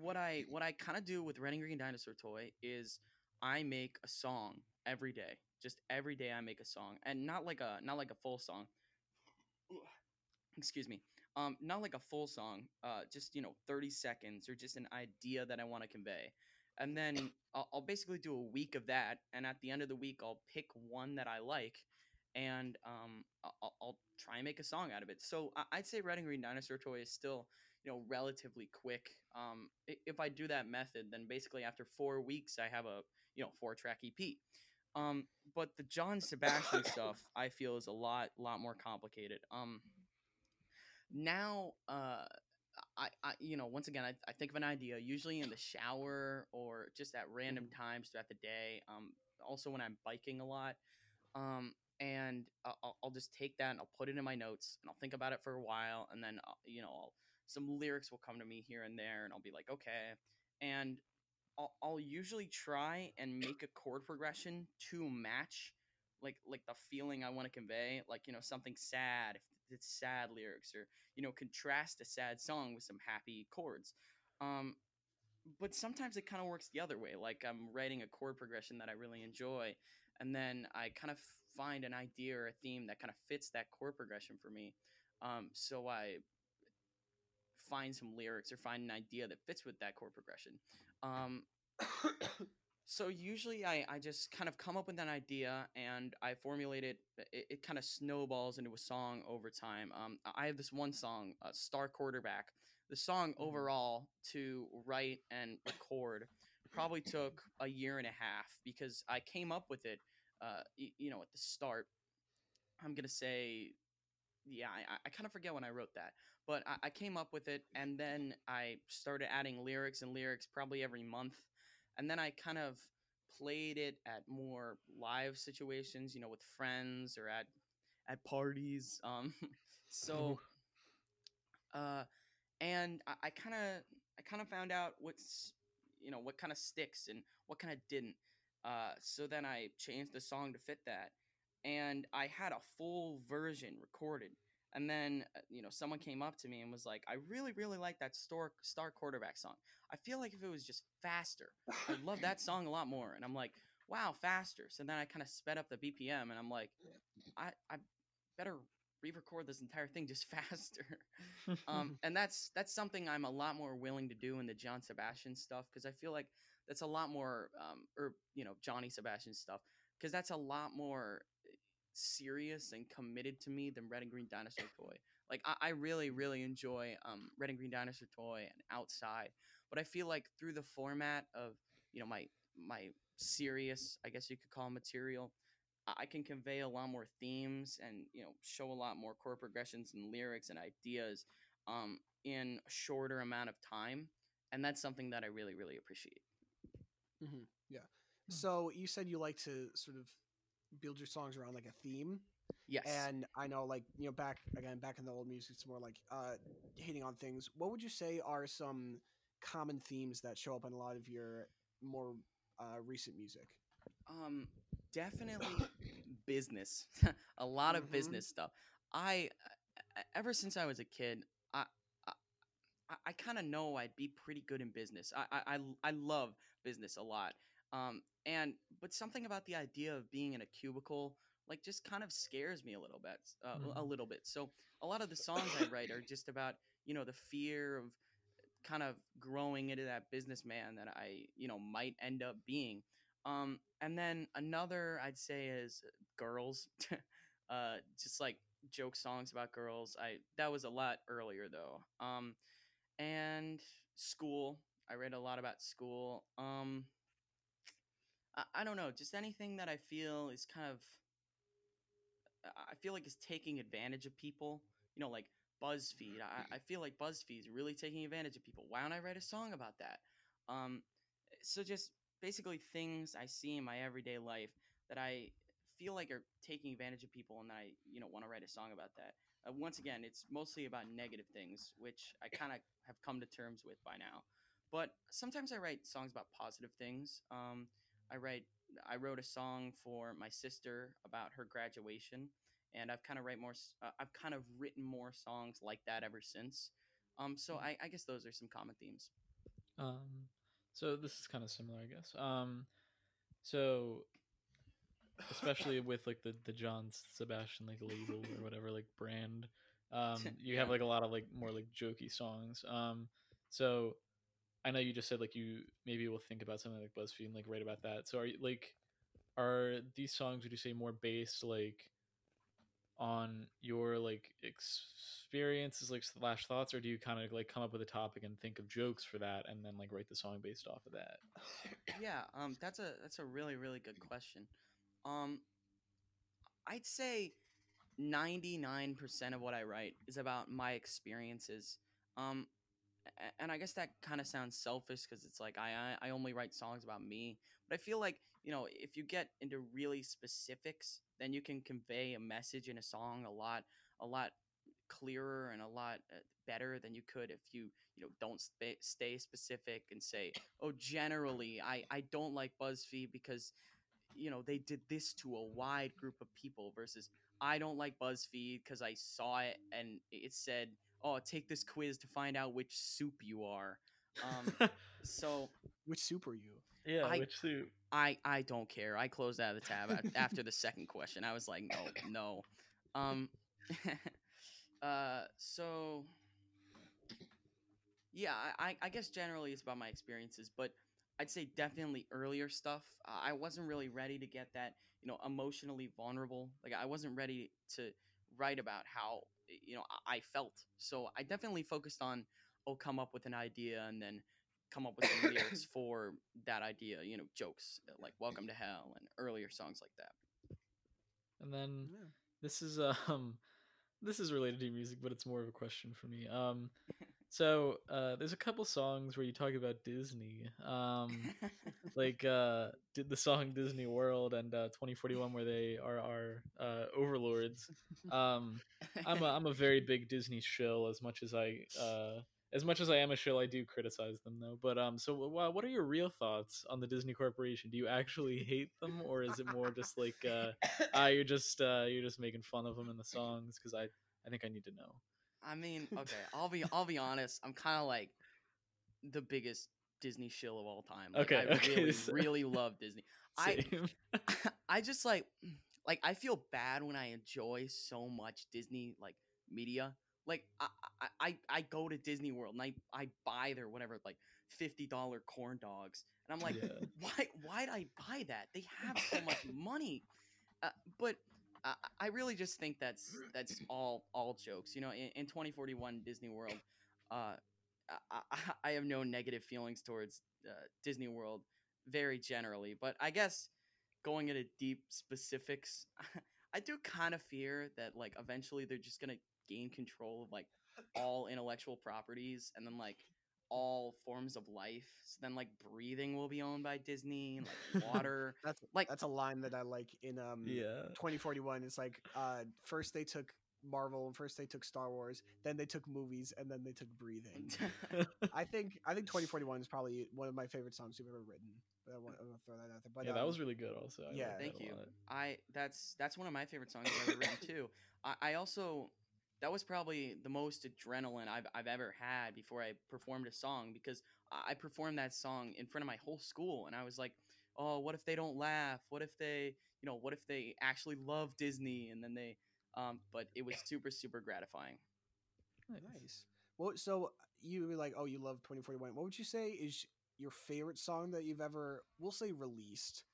what I what I kind of do with Red and Green Dinosaur Toy is I make a song every day. Just every day I make a song, and not like a not like a full song. Excuse me. Um, not like a full song. Uh, just you know, thirty seconds or just an idea that I want to convey and then I'll, I'll basically do a week of that and at the end of the week i'll pick one that i like and um, I'll- I'll, try and make a song out of it so i'd say red and green dinosaur toy is still you know relatively quick um, if i do that method then basically after four weeks i have a you know four track ep um, but the john sebastian stuff i feel is a lot lot more complicated. Um, now uh, I, I you know once again I, I think of an idea usually in the shower or just at random times throughout the day um also when i'm biking a lot um and I'll- I'll, just take that and i'll put it in my notes and i'll think about it for a while and then I'll, you know I'll, some lyrics will come to me here and there and i'll be like okay and I'll, I'll usually try and make a chord progression to match like like the feeling i want to convey like you know something sad if it's sad lyrics or you know contrast a sad song with some happy chords um but sometimes it kind of works the other way like i'm writing a chord progression that i really enjoy and then i kind of find an idea or a theme that kind of fits that chord progression for me um so i find some lyrics or find an idea that fits with that chord progression um so usually I, I just kind of come up with an idea and I formulate it. It, it kind of snowballs into a song over time. Um, I have this one song, uh, Star Quarterback. The song Mhm. overall to write and record probably took a year and a half because I came up with it, uh, y- you know, at the start. I'm gonna say, yeah, I, I kind of forget when I wrote that, but I, I came up with it and then I started adding lyrics and lyrics probably every month and then I kind of played it at more live situations, you know, with friends or at at parties. Um, (laughs) so, uh, and I- I kind of I kind of found out what's you know what kind of sticks and what kind of didn't. Uh, so then I changed the song to fit that, and I had a full version recorded. And then uh, you know someone came up to me and was like, "I really, really like that star star quarterback song. I feel like if it was just faster, I love that (laughs) song a lot more. And I'm like, wow, faster. So then I kind of sped up the BPM and I'm like, I, I better re-record this entire thing just (laughs) faster. um, (laughs) and that's that's something I'm a lot more willing to do in the John Sebastian stuff because I feel like that's a lot more, um, or you know, Johnny Sebastian stuff because that's a lot more serious and committed to me than Red and Green Dinosaur Toy. Like I, I really, really enjoy um, Red and Green Dinosaur Toy and Outside, but I feel like through the format of you know my my serious, I guess you could call material, I I can convey a lot more themes and you know show a lot more chord progressions and lyrics and ideas um, in a shorter amount of time, and that's something that I really, really appreciate. hmm Yeah. So you said you like to sort of build your songs around like a theme. Yes. And I know, like you know, back again, back in the old music, it's more like uh, hitting on things. What would you say are some common themes that show up in a lot of your more uh, recent music? Um, definitely (coughs) business. (laughs) a lot of Mhm. business stuff. I ever since I was a kid, I I, I kind of know I'd be pretty good in business. I, I I I love business a lot. Um, and but something about the idea of being in a cubicle like just kind of scares me a little bit, uh, a Mhm. little bit. So a lot of the songs I write are (coughs) just about you know the fear of kind of growing into that businessman that I, you know, might end up being. Um, and then another I'd say is girls, (laughs) uh, just like joke songs about girls. I that was a lot earlier though. Um, and school. I read a lot about school. Um, I, I don't know, just anything that I feel is kind of. I feel like is taking advantage of people. You know, like BuzzFeed. I, I feel like BuzzFeed is really taking advantage of people. Why don't I write a song about that? Um, so just basically things I see in my everyday life that I feel like are taking advantage of people, and I you know want to write a song about that. Uh, once again, it's mostly about negative things, which I kind of have come to terms with by now. But sometimes I write songs about positive things. Um, I write I wrote a song for my sister about her graduation, and I've kind of write more. Uh, I've kind of written more songs like that ever since. Um, so I, I guess those are some common themes. Um, so this is kind of similar, I guess. Um, so especially (laughs) with like the the John Sebastian like label or whatever like brand, (laughs) um, you have like a lot of like more like jokey songs. Um, so I know you just said like you maybe will think about something like BuzzFeed and like write about that. So are you like are these songs would you say more based like on your like experiences like slash thoughts or do you kind of like come up with a topic and think of jokes for that and then like write the song based off of that (coughs) yeah, um, that's a that's a really really good question. Um, I'd say ninety nine percent of what I write is about my experiences. Um, and I guess that kind of sounds selfish because it's like I I only write songs about me. But I feel like you know if you get into really specifics, then you can convey a message in a song a lot a lot clearer and a lot uh, better than you could if you you know don't spa- stay specific and say oh generally i i don't like buzzfeed because you know they did this to a wide group of people versus i don't like buzzfeed because i saw it and it said oh take this quiz to find out which soup you are um so (laughs) Which soup are you? yeah I- which suit I I don't care. I closed out of the tab after the second question. I was like, no, (laughs) no. Um, (laughs) uh, so yeah, I I- I guess generally it's about my experiences, but I'd say definitely earlier stuff. Uh, I wasn't really ready to get that you know emotionally vulnerable. Like I wasn't ready to write about how you know I I felt. So I definitely focused on oh come up with an idea and then come up with some lyrics (coughs) for that idea, you know, jokes uh, like Welcome to Hell and earlier songs like that. and then Yeah. this is (laughs) um this is related to music but it's more of a question for me um (laughs) so uh there's a couple songs where you talk about disney um (laughs) like uh did the song disney world and uh 2041 where they are our uh overlords. Um i'm a, I'm a very big disney shill as much as i uh as much as i am a shill i do criticize them though. But um so wh- what are your real thoughts on the disney corporation? Do you actually hate them or is it more just like uh (coughs) ah you're just uh you're just making fun of them in the songs? Because i i think i need to know I mean, (laughs) okay, I'll be I'll be honest. I'm kind of like the biggest Disney shill of all time. Like, Okay, I (laughs) okay, really so- really love Disney. (laughs) I Same. I just like like I feel bad when I enjoy so much Disney like media. Like I I, I, I go to Disney World and I, I buy their whatever like fifty dollar corn dogs and I'm like Yeah. why why'd I buy that? They have so much money. Uh, but I, I really just think that's (clears throat) that's all all jokes. You know, in, in 2041 Disney World, uh, I, I, (laughs) I have no negative feelings towards uh, Disney World very generally, but I guess going into deep specifics, (laughs) I do kind of fear that like eventually they're just gonna gain control of like all intellectual properties and then like all forms of life. So then like breathing will be owned by Disney, and, like (laughs) water. That's Like- that's a line that I like in um yeah 2041. It's like uh first they took Marvel, and first they took Star Wars, then they took movies, and then they took breathing. (laughs) I think I think 2041 is probably one of my favorite songs you've ever written. But I want to throw that out there. But yeah that um, was really good also I yeah. Thank you. I that's that's one of my favorite songs I've ever written (coughs) too. I, I also that was probably the most adrenaline I've I've ever had before I performed a song because I I performed that song in front of my whole school and I was like, oh, what if they don't laugh? What if they you know what if they actually love Disney and then they um but it was super super gratifying. Nice. Nice. Well, so you were like, oh, you love 2041. What would you say is your favorite song that you've ever, we'll say, released,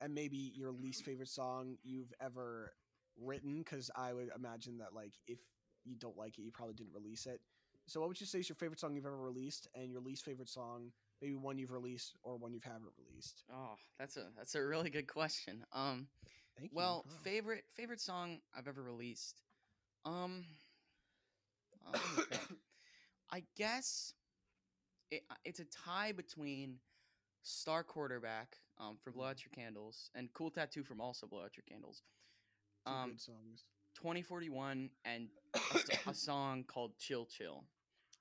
and maybe your least favorite song you've ever written? Because I would imagine that like if you don't like it, you probably didn't release it. So, what would you say is your favorite song you've ever released, and your least favorite song, maybe one you've released or one you've haven't released? Oh, that's a that's a really good question. Um, Thank you. well, favorite favorite song I've ever released. Um, think. (coughs) I guess it, uh, it's a tie between Star Quarterback um, for Blow Out Your Candles and Cool Tattoo from also Blow Out Your Candles. Um, good songs. 2041 and a (coughs) song called Chill Chill.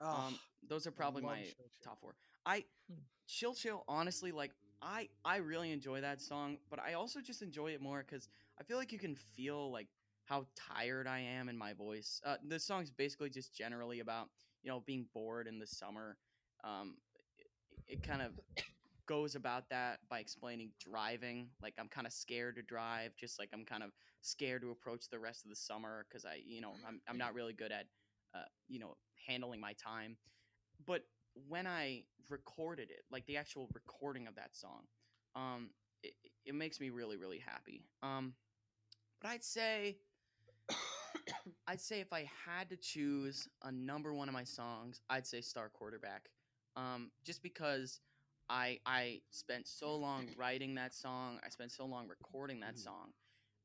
Oh, Um, those are probably my Chill Chill. top four. I Hmm. chill chill honestly like I I really enjoy that song, but I also just enjoy it more because I feel like you can feel like how tired I am in my voice. Uh, the song's basically just generally about you know being bored in the summer. Um, it, it kind of goes about that by explaining driving. Like I'm kind of scared to drive, just like I'm kind of scared to approach the rest of the summer because I you know I'm I'm not really good at uh, you know handling my time. But when I recorded it, like the actual recording of that song, um, it, it makes me really, really happy. Um, but I'd say, (coughs) I'd say if I had to choose a number one of my songs, I'd say Star Quarterback. Um, just because I I spent so long (laughs) writing that song, I spent so long recording that Mhm. song,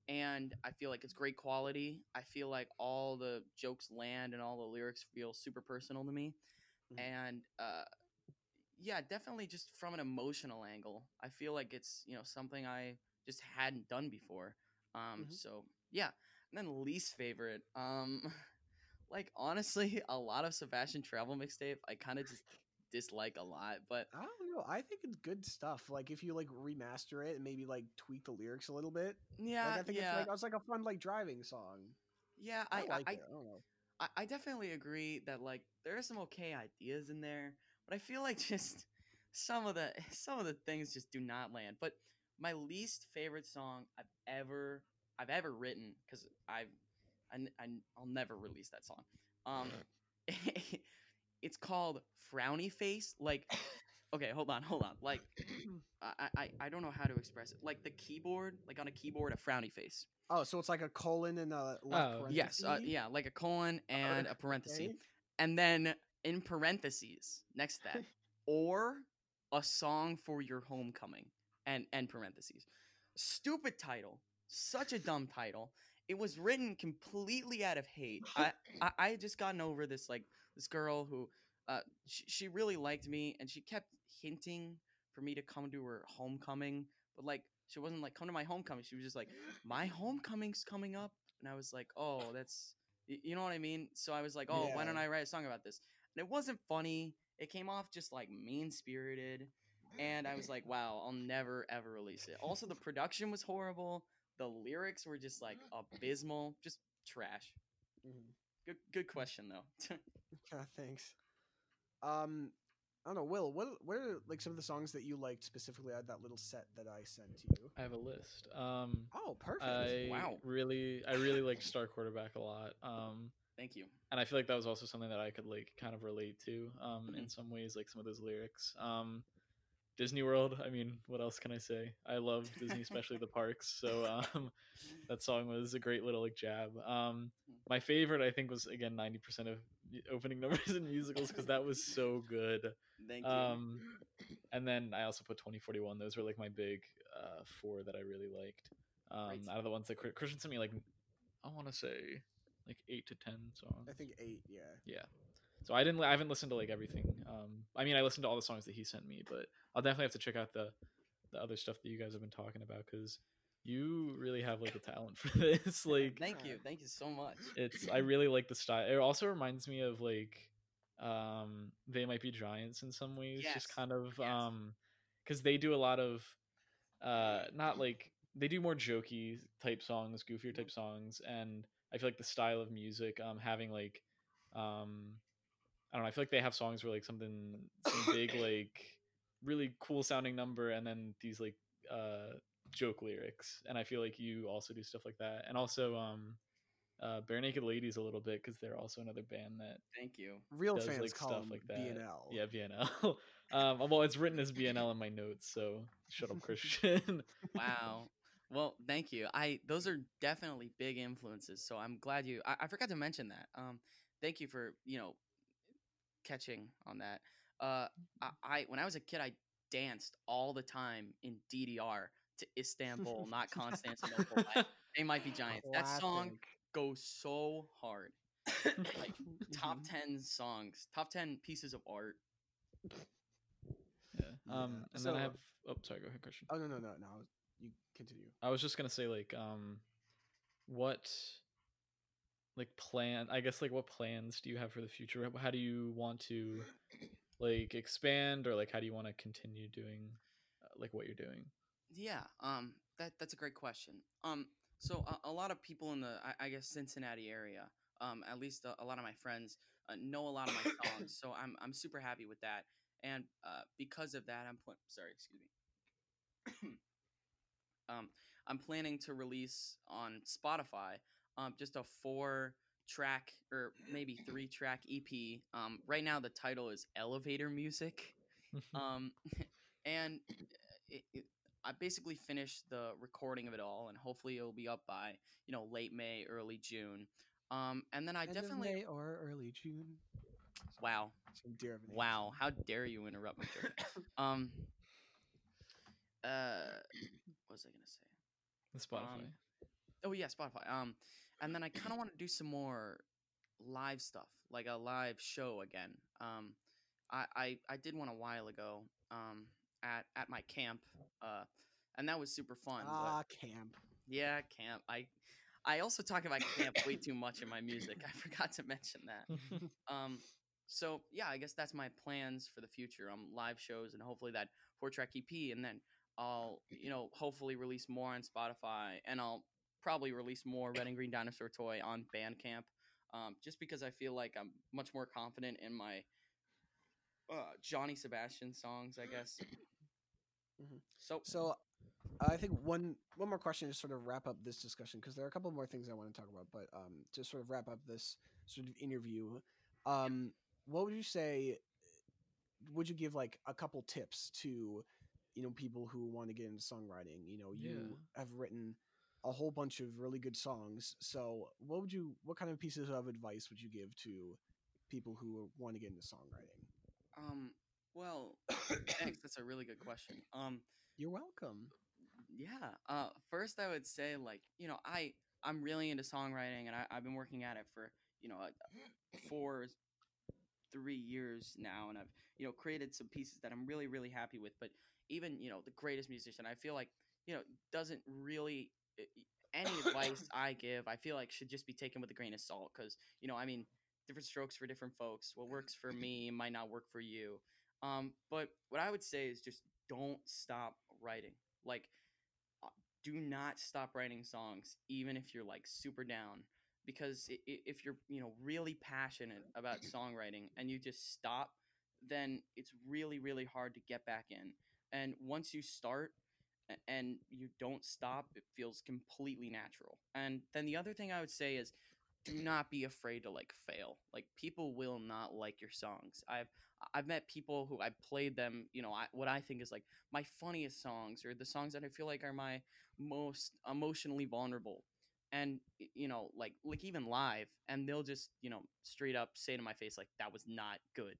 and I feel like it's great quality. I feel like all the jokes land and all the lyrics feel super personal to me Mhm. and uh yeah definitely just from an emotional angle i feel like it's you know something i just hadn't done before um Mhm. so yeah and then least favorite um (laughs) like honestly (laughs) a lot of sebastian travel mixtape i kind of just dislike a lot but I don't know. I think it's good stuff. Like if you like remaster it and maybe like tweak the lyrics a little bit. yeah like, I think yeah it's like it's like a fun like driving song. yeah I, i like I, it. I don't know. I, I definitely agree that like there are some okay ideas in there, but I feel like (laughs) just some of the some of the things just do not land. But my least favorite song I've ever I've ever written because I've I, I, will never release that song. Um, (laughs) (laughs) it's called Frowny Face. Like, okay, hold on, hold on. Like, (coughs) I, I I don't know how to express it. Like the keyboard, like on a keyboard, a frowny face. Oh, so it's like a colon and a left Oh, Yes, uh, yeah, like a colon and a parenthesis Okay. and then in parentheses next to that (laughs) or a song for your homecoming and and parentheses stupid title such a dumb title it was written completely out of hate i (coughs) i, I had just gotten over this like this girl who uh she, she really liked me and she kept hinting for me to come to her homecoming but like she wasn't like come to my homecoming. She was just like my homecoming's coming up and i was like oh that's you know what i mean? So i was like oh why don't i write a song about this? And it wasn't funny. It came off just like mean spirited and i was like (laughs) wow i'll never ever release it. Also the production was horrible. The lyrics were just like (laughs) abysmal just trash. Mhm. Good good question though (laughs) Ah, thanks. Um, I don't know, Will. What what are like some of the songs that you liked specifically out of that little set that I sent to you? I have a list. Um, Oh, perfect. I Wow. really, I really like Star Quarterback a lot. Um, thank you and I feel like that was also something that I could like kind of relate to. Um, Mm-hmm. in some ways, like some of those lyrics. Um, Disney World. I mean, what else can I say? I love Disney, especially the (laughs) parks. So um, that song was a great little like jab. Um, my favorite, I think, was again ninety percent of opening (laughs) numbers in musicals because that was so good. thank you Um, and then I also put 2041. Those were like my big uh, four that I really liked. Um, Great. out of the ones that Christian sent me, like I want to say like eight to ten songs. I think eight. Yeah. Yeah. So I didn't. I haven't listened to like everything. Um, I mean, I listened to all the songs that he sent me, but I'll definitely have to check out the the other stuff that you guys have been talking about because you really have like a talent for (laughs) this. like thank you thank you so much it's I really like the style. It also reminds me of like um they might be giants in some ways Yes, just kind of yes. um cuz they do a lot of uh not like they do more jokey type songs, goofier type songs and I feel like the style of music um having like um I don't know, I feel like they have songs where like something some big (laughs) like really cool sounding number and then these like uh joke lyrics and I feel like you also do stuff like that. And also um uh, Barenaked Ladies a little bit because they're also another band that Thank you. Real does fans like call stuff like that. BNL. Yeah, BNL. (laughs) um, well, it's written as BNL in my notes, so shut up, (laughs) Christian. Wow. (laughs) Well, thank you. I those are definitely big influences. So I'm glad you. I, I forgot to mention that. Um, thank you for you know catching on that. Uh, I, I when I was a kid, I danced all the time in DDR to Istanbul, not Constantinople. I- (laughs) they might be giants. That song goes so hard. Like (laughs) top Mhm. ten songs, top ten pieces of art. yeah. Um, and then I have. Oh, sorry. Go ahead, Christian. Oh no no no no! You continue. I was just gonna say like um, what like plan? I guess like what plans do you have for the future? How do you want to (clears throat) like expand or like how do you want to continue doing uh, like what you're doing? Yeah, um, that that's a great question. Um, so a, a lot of people in the I, I guess Cincinnati area, um, at least a, a lot of my friends uh, know a lot of my songs, (coughs) so I'm I'm super happy with that. And uh, because of that, I'm pl- sorry, excuse me. (coughs) um, I'm planning to release on Spotify um, just a four track or maybe three track EP. Um, right now, the title is Elevator Music. (laughs) Um, (laughs) and it, it, I basically finished the recording of it all, and hopefully it'll be up by you know late May, early June. Um, and then I End of definitely May or early June. wow, Some dear wow, how dare you interrupt my joke? (coughs) um, uh, what was I gonna say? The Spotify. Oh yeah, Spotify. Um, and then I kind of want to do some more live stuff, like a live show again. Um, I I, I did one a while ago. Um, at at my camp. Uh, and that was super fun. but- Ah, camp. yeah, camp. I I also talk about camp way (coughs) too much in my music. I forgot to mention that. (laughs) Um, so yeah, I guess that's my plans for the future. Um, live shows and hopefully that four track EP, and then I'll you know hopefully release more on Spotify, and I'll probably release more Red and Green Dinosaur Toy on Bandcamp. Um, just because I feel like I'm much more confident in my uh, Johnny Sebastian songs, I guess. Mhm. So So, I think one one more question to sort of wrap up this discussion because there are a couple more things I want to talk about, but um, to sort of wrap up this sort of interview, um, what would you say? Would you give like a couple tips to, you know, people who want to get into songwriting? You know, you Yeah. have written a whole bunch of really good songs. So, what would you? What kind of pieces of advice would you give to people who want to get into songwriting? um, well, thanks. That's a really good question. Um. You're welcome. yeah uh first i would say like you know i i'm really into songwriting and I, i've been working at it for you know uh, four three years now and i've you know created some pieces that i'm really really happy with but even you know the greatest musician i feel like you know doesn't really i- any advice i give i feel like should just be taken with a grain of salt because you know i mean different strokes for different folks what works for me might not work for you um but what i would say is just don't stop writing. Like uh, do not stop writing songs even if you're like super down because if you're you know really passionate about songwriting and you just stop then it's really really hard to get back in. And once you start and you don't stop it feels completely natural. And then the other thing i would say is do not be afraid to like fail. Like people will not like your songs. I've i've met people who i played them you know I, what i think is like my funniest songs or the songs that i feel like are my most emotionally vulnerable and you know like like even live and they'll just you know straight up say to my face like that was not good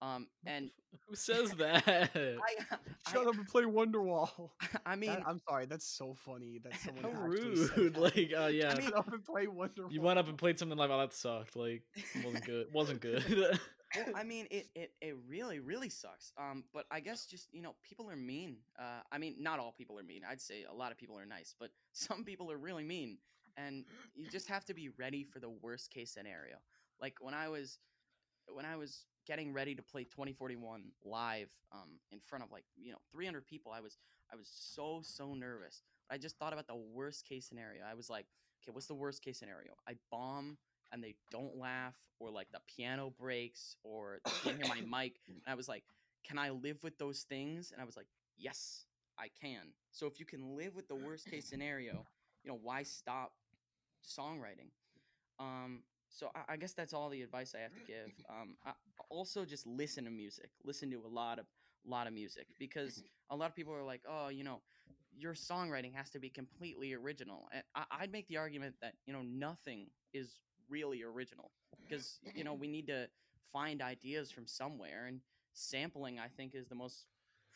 um and Who says that? (laughs) (laughs) i Shut up and play Wonderwall. (laughs) i, I mean That- I'm sorry. That's so funny that someone How actually said rude! that. Like, uh, yeah, Shut up and play Wonderwall. you went up and played something like, "Oh, that sucked." Like, wasn't good. Wasn't good. Well, I (laughs) mean, it, it, it really, really sucks. Um, but I guess just you know, people are mean. Uh, I mean, not all people are mean. I'd say a lot of people are nice, but (laughs) some people are really mean, and you just have to be ready for the worst case scenario. Like when I was, when I was getting ready to play 2041 live, um, in front of like you know 300 people, I was, I was so so nervous. I just thought about the worst case scenario. I was like, okay, what's the worst case scenario? I bomb and they don't laugh or like the piano breaks or they can't hear my (laughs) mic and i was like can i live with those things and i was like yes i can so if you can live with the worst case scenario you know why stop songwriting Um, so I, I guess that's all the advice I have to give. Um, I, also just listen to music. Listen to a lot of lot of music because (laughs) a lot of people are like, oh, you know, your songwriting has to be completely original. And I, I'd make the argument that you know nothing is really original because you know we need to find ideas from somewhere and sampling I think is the most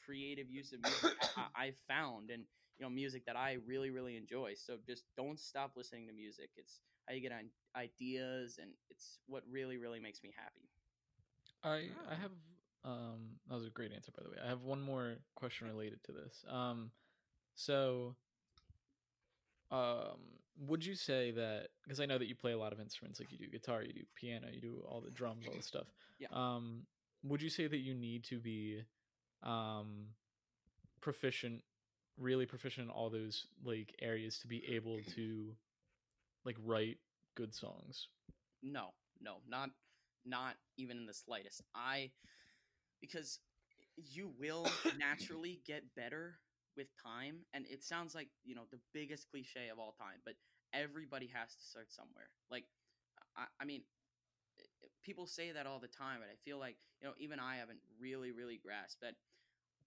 creative use of music I, I've found and you know music that I really really enjoy. So just don't stop listening to music. It's how you get on ideas and it's what really really makes me happy. I I Ah. have um that was a great answer by the way. I have one more question related to this. Um so um would you say that because I know that you play a lot of instruments like you do guitar, you do piano, you do all the drums, all the stuff. (laughs) Yeah. Um would you say that you need to be um proficient really proficient in all those like areas to be able to like write good songs? No, no, not not even in the slightest. I because you will (coughs) naturally get better with time and it sounds like, you know, the biggest cliche of all time, but everybody has to start somewhere. Like I, I mean people say that all the time and I feel like, you know, even I haven't really really grasped that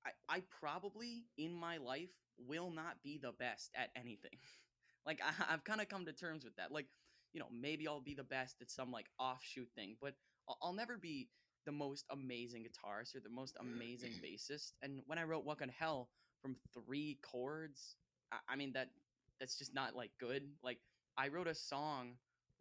I, I probably in my life will not be the best at anything. (laughs) like I, I've kind of come to terms with that. Like you know, maybe I'll be the best at some like offshoot thing, but I'll, I'll never be the most amazing guitarist or the most amazing (clears throat) bassist. And when I wrote "Welcome to Hell" from three chords, I, I mean that that's just not like good. Like I wrote a song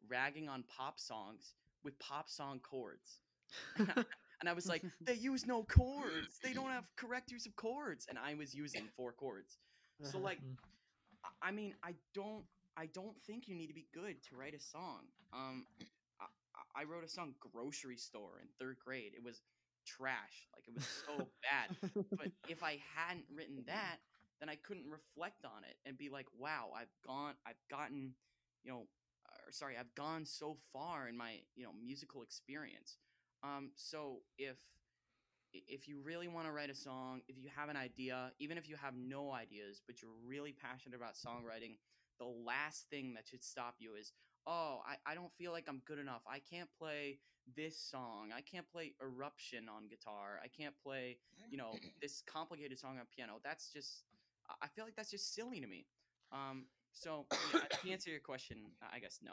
ragging on pop songs with pop song chords. (laughs) and I was like, they use no chords. They don't have (laughs) correct use of chords. And I was using four chords. So like. (laughs) I- mean, I don't I don't think you need to be good to write a song. Um I, I- wrote a song grocery store in 3rd grade. It was trash. Like it was so (laughs) bad. But if I hadn't written that, then I couldn't reflect on it and be like, "Wow, I've gone I've gotten, you know, or sorry, I've gone so far in my, you know, musical experience." Um so if if you really want to write a song, if you have an idea, even if you have no ideas, but you're really passionate about songwriting, the last thing that should stop you is, oh, I, I don't feel like I'm good enough. I can't play this song. I can't play Eruption on guitar. I can't play, you know, this complicated song on piano. That's just, I- I feel like that's just silly to me. Um, so yeah, to answer your question, I guess no.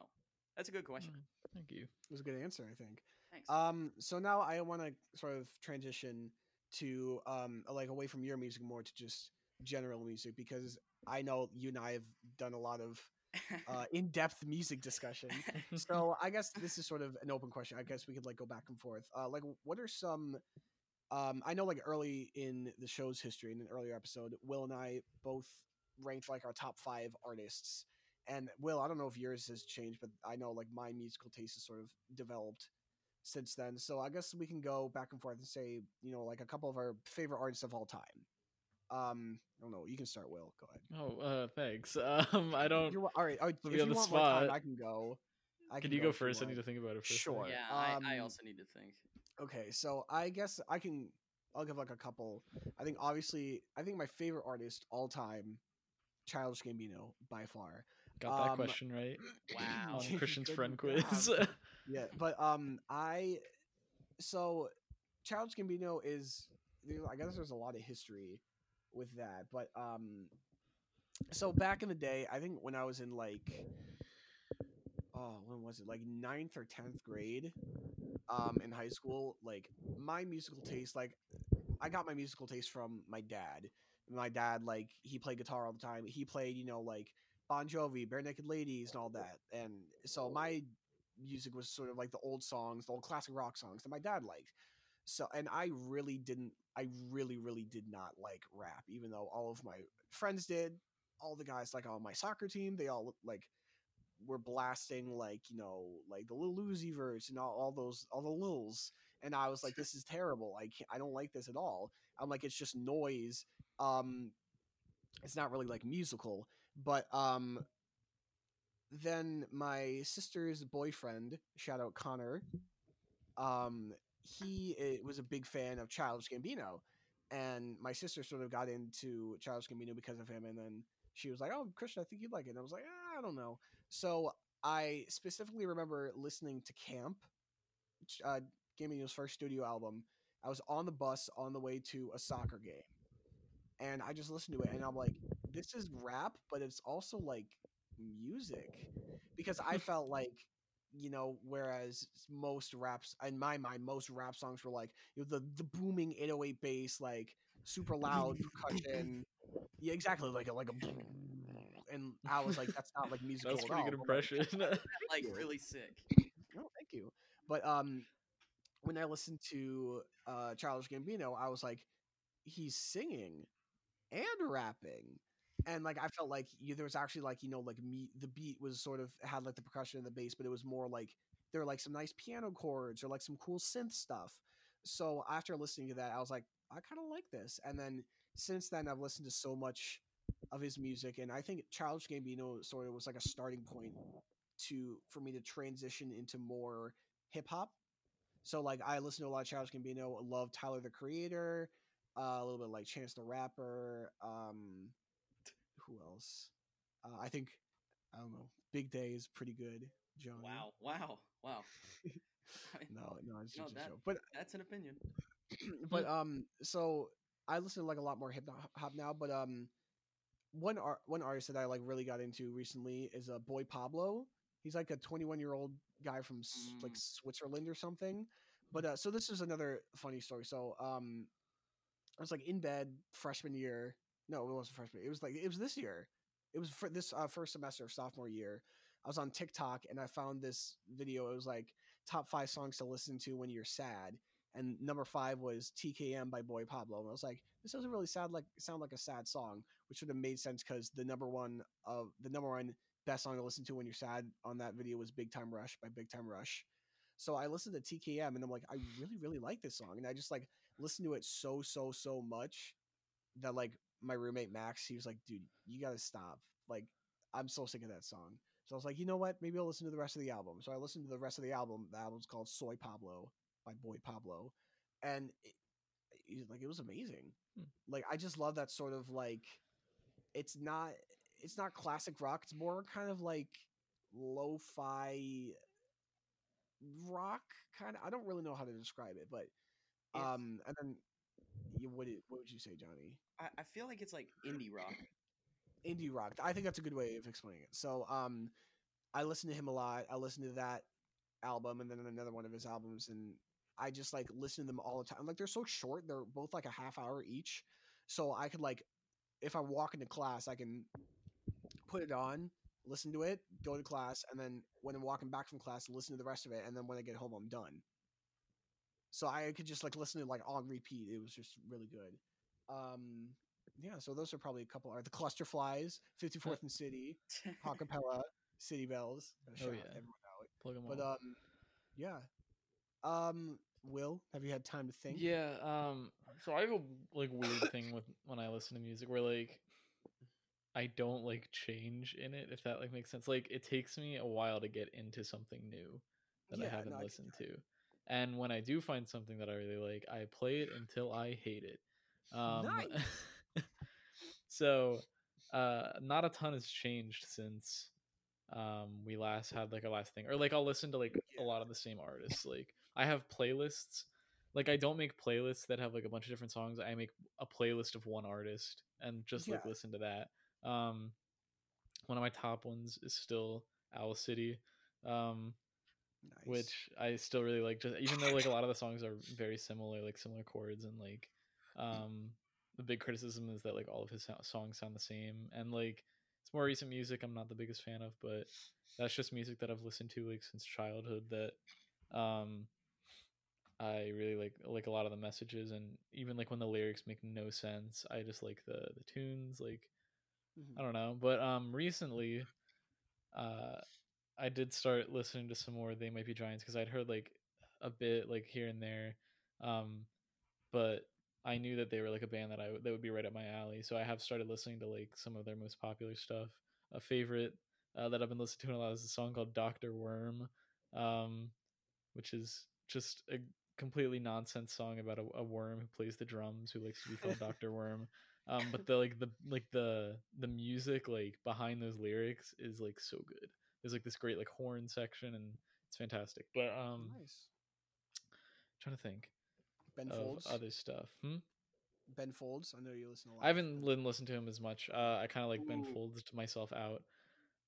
That's a good question. Thank you. It was a good answer, I think. Thanks. Um, so now I want to sort of transition to um, like away from your music more to just general music because I know you and I have done a lot of uh, in-depth music discussion. (laughs) so I guess this is sort of an open question. I guess we could like go back and forth. Uh, like, what are some? Um, I know like early in the show's history, in an earlier episode, Will and I both ranked like our top five artists. And Will, I don't know if yours has changed, but I know like my musical taste has sort of developed since then. So I guess we can go back and forth and say, you know, like a couple of our favorite artists of all time. Um, I don't know. You can start, Will. Go ahead. Oh, uh, thanks. (laughs) Um, I don't. You're, wel- all right. all right, put if me on you the want more time. I can go. I Can you go if first? I need to think about it for a second. Sure. yeah, I, I um, also need to think. Okay, so I guess I can. I'll give like a couple. I think obviously, I think my favorite artist all time, Childish Gambino by far. Got that Um, question right Wow. on (laughs) Christian's friend (laughs) quiz. Yeah, but um, I so Childish Gambino is. I guess there's a lot of history with that, but um, so back in the day, I think when I was in like, oh, when was it? Like ninth or tenth grade, um, in high school. Like my musical taste, like I got my musical taste from my dad. My dad, like, he played guitar all the time. He played, you know, like Bon Jovi, Barenaked Ladies, and all that. And so my music was sort of like the old songs, the old classic rock songs that my dad liked. So, and I really didn't, I really, really did not like rap, even though all of my friends did. All the guys, like on my soccer team, they all like were blasting like you know like the Lil Uzi Vert and all, all those all the Lils, and I was like, this is terrible. I I don't like this at all. I'm like, it's just noise. Um, it's not really like musical, but um, then my sister's boyfriend, shout out Connor, um, he uh, was a big fan of Childish Gambino, and my sister sort of got into Childish Gambino because of him, and then she was like, "Oh, Christian, I think you'd like it." And I was like, ah, "I don't know." So I specifically remember listening to Camp, which, uh, Gambino's first studio album. I was on the bus on the way to a soccer game, and I just listened to it, and I'm like, this is rap, but it's also like music, because I (laughs) felt like. You know, whereas most raps, in my mind, most rap songs were like you know, the the booming 808 bass, like super loud percussion. Yeah, exactly, like a like a. (laughs) And I was like, that's not like (laughs) musical. That was at pretty all, good but, like, impression. (laughs) like really sick. Oh, thank you. But um, when I listened to uh Childish Gambino, I was like, he's singing and rapping, and like I felt like you, there was actually like you know like me the beat was sort of had like the percussion and the bass, but it was more like there were like some nice piano chords or like some cool synth stuff. So after listening to that, I was like, I kind of like this. And then since then, I've listened to so much of his music, and I think Childish Gambino sort of was like a starting point to for me to transition into more hip hop. So like I listen to a lot of Childish Gambino, love Tyler the Creator, uh, a little bit like Chance the Rapper. Um, who else? Uh, I think I don't know. Big Day is pretty good. Johnny. Wow, wow, wow. (laughs) No, no, it's No, just that- a joke. But That's an opinion. (clears throat) but um, so I listen to like a lot more hip hop now. But um, one art one artist that I like really got into recently is a uh, Boy Pablo. He's like a 21 year old guy from S like Mm. Switzerland or something. But uh, so this is another funny story. So um, I was like in bed freshman year. No, it wasn't freshman. It was like it was this year. It was for this uh, first semester of sophomore year. I was on TikTok and I found this video. It was like top five songs to listen to when you're sad, and number five was TKM by Boy Pablo. And I was like, this doesn't really sound like sound like a sad song, which would have made sense because the number one of the number one best song to listen to when you're sad on that video was Big Time Rush by Big Time Rush. So I listened to TKM and I'm like, I really, really like this song. And I just like listened to it so, so, so much that like my roommate Max, he was like, dude, you gotta stop. Like, I'm so sick of that song. So I was like, you know what? Maybe I'll listen to the rest of the album. So I listened to the rest of the album. The album's called Soy Pablo by Boy Pablo. And it, it- like it was amazing. Hmm. Like I just love that sort of like it's not it's not classic rock. It's more kind of like lo-fi rock kind of. I don't really know how to describe it, but um and then what would you say, Johnny? I, I feel like it's like indie rock. indie rock. I think that's a good way of explaining it. So, um, I listen to him a lot. I listen to that album and then another one of his albums, and I just like listen to them all the time. Like they're so short; they're both like a half hour each. So I could like, if I walk into class, I can put it on, listen to it, go to class, and then when I'm walking back from class, listen to the rest of it, and then when I get home, I'm done. So I could just like listen to like on repeat. It was just really good. Um, yeah, so those are probably a couple. Are the Cluster Flies, 54th and City, (laughs) Acapella, City Bells. Oh, yeah. everyone out. Plug 'em But all. um, yeah. Um, Will, have you had time to think? Yeah, um so I have a like weird thing with when I listen to music where like I don't like change in it if that like makes sense. Like it takes me a while to get into something new that I haven't no, I listened to. And when I do find something that I really like, I play it until I hate it. Um Nice. (laughs) so uh not a ton has changed since um we last had like our last thing or like i'll listen to like Yeah. a lot of the same artists like i have playlists like i don't make playlists that have like a bunch of different songs i make a playlist of one artist and just like listen to that um one of my top ones is still owl city um Nice. which I still really like. Just even though like a lot of the songs are very similar, like similar chords, and like um the big criticism is that like all of his so- songs sound the same, and like it's more recent music. I'm not the biggest fan of, but that's just music that I've listened to like since childhood. That um I really like like a lot of the messages, and even like when the lyrics make no sense, I just like the the tunes. Like Mhm. I don't know, but um recently uh I did start listening to some more They Might Be Giants because I'd heard like a bit like here and there, um, but I knew that they were like a band that I would that would be right up my alley. So I have started listening to like some of their most popular stuff. A favorite uh, that I've been listening to a lot is a song called Doctor Worm, um, which is just a completely nonsense song about a, a worm who plays the drums who likes to be called (laughs) Doctor Worm. Um, but the like the like the the music like behind those lyrics is like so good. There's like this great like horn section and it's fantastic. But um, nice. trying to think Ben of Folds. other stuff. Hmm? Ben Folds. I know you listen a lot. I haven't li- listened to him as much. Uh, I kind of like Ben Folds to myself out.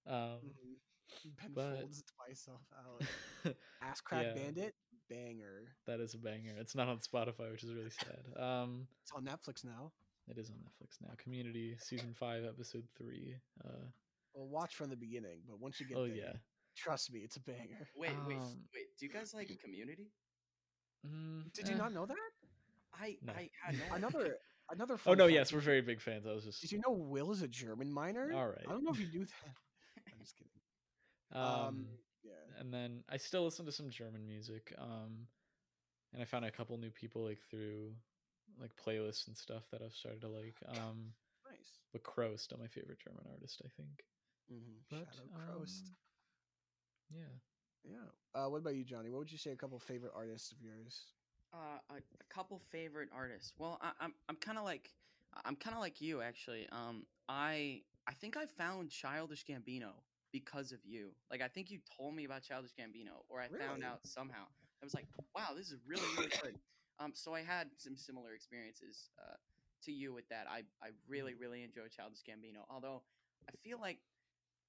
Um, Mhm. Ben but- Folds to myself out. (laughs) Ass Crack Yeah. Bandit. Banger. that is a banger. It's not on Spotify, which is really sad. Um, It's on Netflix now. it is on Netflix now. Community season five, episode three. Uh, Well, watch from the beginning, but once you get oh there, yeah. trust me, it's a banger. (laughs) Wait, wait, Um, wait. Do you guys like Community? Mm, Did you eh. not know that? I No. I had no. (laughs) Another another. Oh no, fact yes, we're very big fans. I was just Did you know Will is a German minor? all right. I don't know if you knew that. (laughs) I'm just kidding. Um, Um, yeah. and then I still listen to some German music. Um, and I found a couple new people like through like playlists and stuff that I've started to like. Um, Nice. but Krost, I'm my favorite German artist, I think. Mm-hmm. But Shadow Croast. um, yeah, Yeah. Uh, what about you, Johnny? What would you say a couple favorite artists of yours? Uh, a, a couple favorite artists. Well, I, I'm I'm kind of like I'm kind of like you actually. Um, I I think I found Childish Gambino because of you. Like I think you told me about Childish Gambino, or I found out somehow. I was like, wow, this is really really good. Um, so I had some similar experiences uh, to you with that. I I really really enjoy Childish Gambino. Although I feel like,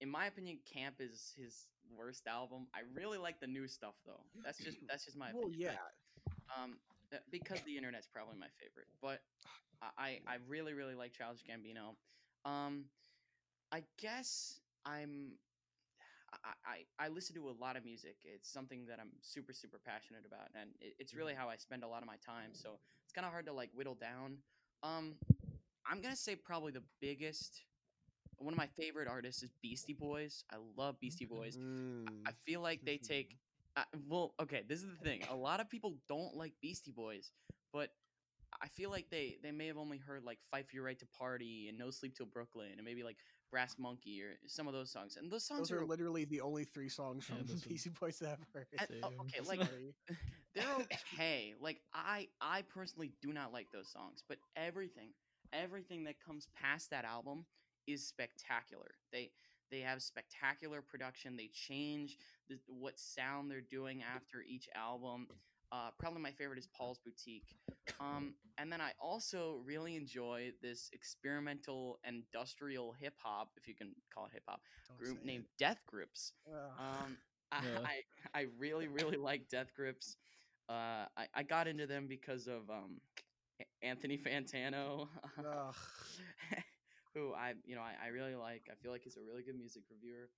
in my opinion, Camp is his worst album. I really like the new stuff though. That's just that's just my well, opinion. yeah. um, uh, because the internet's probably my favorite, but I I I really really like Childish Gambino. Um, I guess I'm. I, I, I listen to a lot of music. It's something that I'm super super passionate about, and it, it's really how I spend a lot of my time. So it's kind of hard to like whittle down. Um, I'm gonna say probably the biggest, one of my favorite artists is Beastie Boys. I love Beastie Boys. Mm. I feel like they take. Uh, well, okay, this is the thing. A lot of people don't like Beastie Boys, but I feel like they they may have only heard like "Fight for Your Right to Party" and "No Sleep Till Brooklyn" and maybe like "Brass Monkey" or some of those songs. And those songs Those are are literally the only three songs from (laughs) those are- Beastie Boys that I've heard. and- oh, okay, like (laughs) they're okay. Like I I personally do not like those songs, but everything everything that comes past that album is spectacular. They they have spectacular production. They change the, what sound they're doing after each album. Uh, probably my favorite is Paul's Boutique. Um, and then I also really enjoy this experimental industrial hip hop, if you can call it hip hop, group named it. Death Grips. Um, (laughs) I, Yeah. I I really really like Death Grips. Uh, I I got into them because of um Anthony Fantano. (laughs) who I you know I, I really like. I feel like he's a really good music reviewer,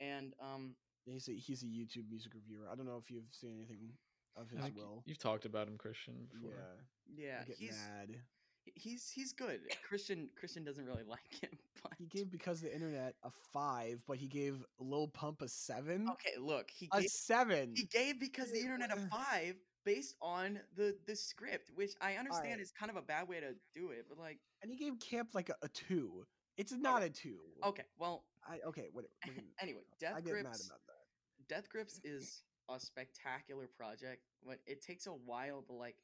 and um He's a, he's a YouTube music reviewer. I don't know if you've seen anything of his I think will. you've talked about him, Christian. Before. Yeah, yeah get he's mad. he's he's good. Christian Christian doesn't really (laughs) like him, but He gave because of the internet a five, but he gave Lil Pump a seven. okay. Look, he A gave, seven. he gave because the internet a (laughs) five based on the the script, which I understand Alright. is kind of a bad way to do it, but like and he gave Camp like a, a two. It's oh, not a two. okay, well I, okay, what? (laughs) anyway, Death Grips I get Grips. mad about that. Death Grips (laughs) is a spectacular project. But it takes a while to like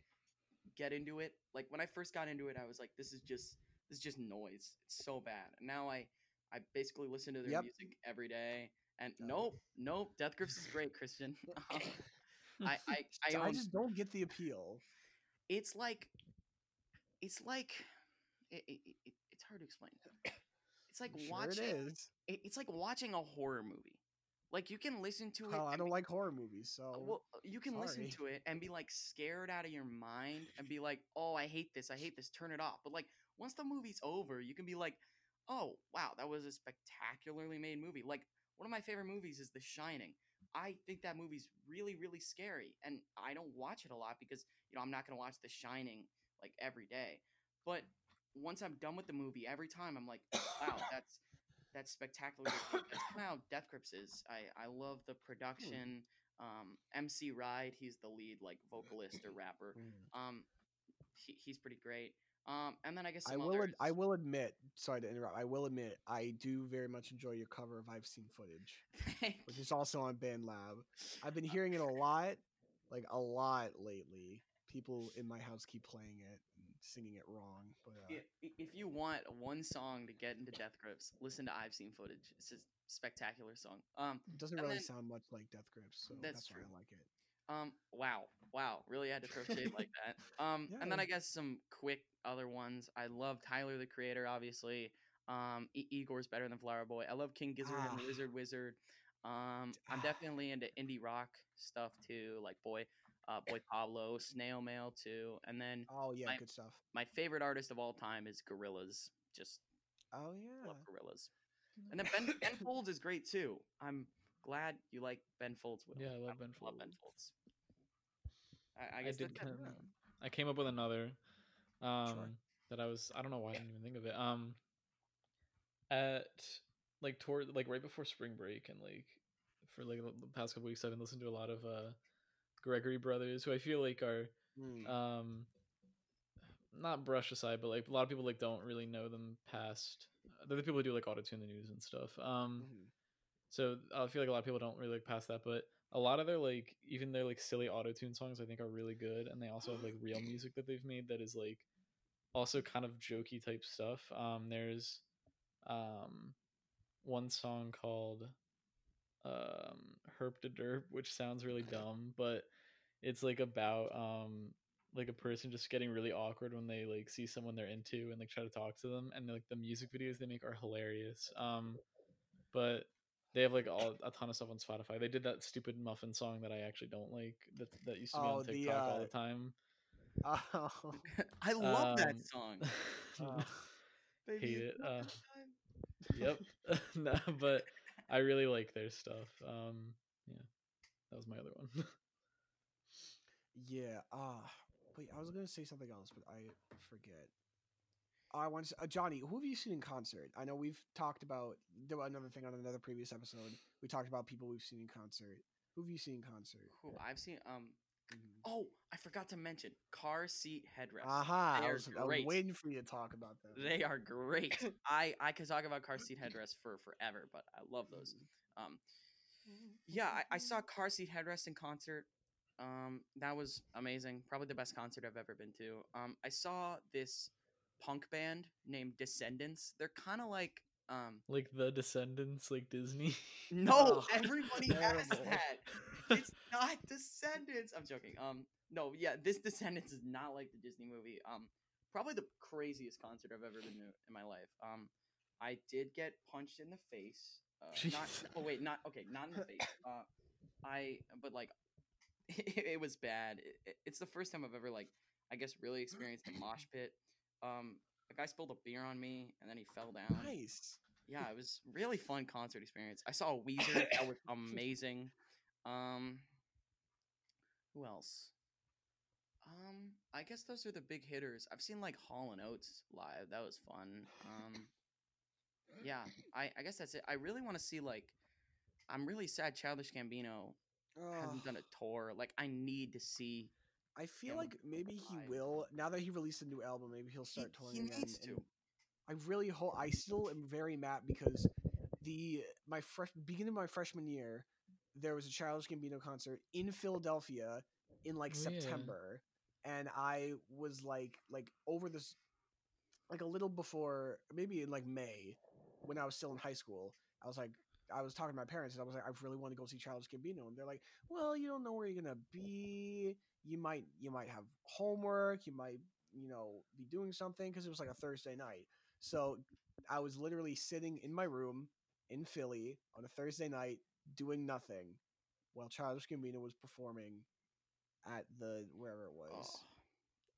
get into it. Like when I first got into it, I was like, "This is just this is just noise. It's so bad." And now I I basically listen to their Yep. music every day. And Done. nope, nope, Death Grips is great, Christian. (laughs) Um, I (laughs) I I, So I just don't get the appeal. it's like it's like it, it, it, it's hard to explain. It's like sure watching it it's like watching a horror movie. Like you can listen to it. I don't be- like horror movies, so uh, Well, you can listen to it and be like scared out of your mind and be like, "Oh, I hate this. I hate this. Turn it off." But like once the movie's over, you can be like, "Oh, wow, that was a spectacularly made movie." Like one of my favorite movies is The Shining. I think that movie's really really scary and I don't watch it a lot because, you know, I'm not going to watch The Shining like every day. But once I'm done with the movie, every time I'm like, "Wow, (coughs) that's that's spectacular." That's how Death Grips is. I I love the production um mc ride he's the lead like vocalist or (coughs) rapper Mm. um he, he's pretty great um and then i guess I will. Ad- I will admit. Sorry to interrupt. I will admit. I do very much enjoy your cover of "I've Seen Footage," (laughs) which is also on BandLab. I've been hearing it a lot, like a lot lately. People in my house keep playing it and singing it wrong. But uh, if you want one song to get into death grips listen to i've seen footage it's just spectacular song. Um, It doesn't really then- sound much like Death Grips, so That's that's, why. I like it. Um. Wow. Wow. Really had to throw shade like (laughs) that. Um. And then I guess some quick other ones. I love Tyler the Creator, obviously. Um. I- Igor's better than Flower Boy. I love King Gizzard and Ah. Lizard Wizard. Um. I'm Ah. definitely into indie rock stuff too, like Boy, uh, Boy Pablo, Snail Mail too. And then Oh yeah, I- good stuff. my favorite artist of all time is Gorillaz. Just Oh yeah. love Gorillaz. And then Ben Ben (laughs) Folds is great too. I'm glad you like Ben Folds. Will. Yeah, I love Ben Love Ben Folds. I, I I did kind kinda- I came up with another um that I was I don't know why I didn't even think of it. Um at like toward like right before spring break and like for like the past couple weeks I've been listening to a lot of uh Gregory Brothers who I feel like are Mm. um not brush aside but like a lot of people like don't really know them past they're the people who do like auto tune the news and stuff. Um Mhm. so I feel like a lot of people don't really like past that, but a lot of their like even their like silly auto tune songs I think are really good, and they also have like real (gasps) music that they've made that is like also kind of jokey type stuff. Um, there's um one song called um Herp de Derp, which sounds really (laughs) dumb, but it's like about um like a person just getting really awkward when they like see someone they're into and like try to talk to them and like the music videos they make are hilarious um but they have like all a ton of stuff on spotify they did that stupid muffin song that i actually don't like that that used to be Oh, on the, tiktok all uh, the time Oh, (laughs) I love that Um, song. (laughs) uh, Baby, hate it's it, uh, yep (laughs) no, but i really like their stuff um yeah that was my other one yeah. Ah, wait. I was gonna say something else, but I forget. I want to, uh, Johnny. Who have you seen in concert? I know we've talked about another thing on another previous episode. We talked about people we've seen in concert. Who have you seen in concert? Who I've seen. Um. Mhm. Oh, I forgot to mention car seat headrests. Aha! they I was, I was waiting for you to talk about them. They are great. (laughs) I I could talk about car seat headrests for forever, but I love those. Um. Yeah, I, I saw car seat headrest in concert. Um, that was amazing. Probably the best concert I've ever been to. Um, I saw this punk band named Descendents. They're kind of like um. like the descendants like disney (laughs) No, Oh, everybody (laughs) has that. It's not Descendants. I'm joking. Um, no, yeah, this Descendents is not like the Disney movie. Um, probably the craziest concert I've ever been to in my life. Um, I did get punched in the face. Uh, not. (laughs) Oh wait, not okay. Not in the face. Uh, I. But like, it, it was bad. It, it- it's the first time I've ever like, I guess, really experienced a mosh pit. Um, a guy spilled a beer on me, and then he fell down Nice. yeah, it was really fun concert experience. I saw a Weezer, that was (laughs) amazing. Um, who else? Um, I guess those are the big hitters. I've seen like Hall and Oates live. That was fun. Um, yeah, I I guess that's it. I really want to see like. I'm really sad Childish Gambino hasn't done a tour. Like I need to see. I feel like maybe he will now that he released a new album. Maybe he'll He, start touring he again. needs to. I really hope. I still am very mad because the my fresh beginning of my freshman year, there was a Childish Gambino concert in Philadelphia in like Oh, yeah. September, and I was like like over this like a little before maybe in like May when I was still in high school. I was like. I was talking to my parents and I was like, I really want to go see Childish Gambino, and they're like, "Well, you don't know where you're gonna be. You might, you might have homework. You might, you know, be doing something because it was like a Thursday night. So I was literally sitting in my room in Philly on a Thursday night doing nothing while Childish Gambino was performing at the wherever it was.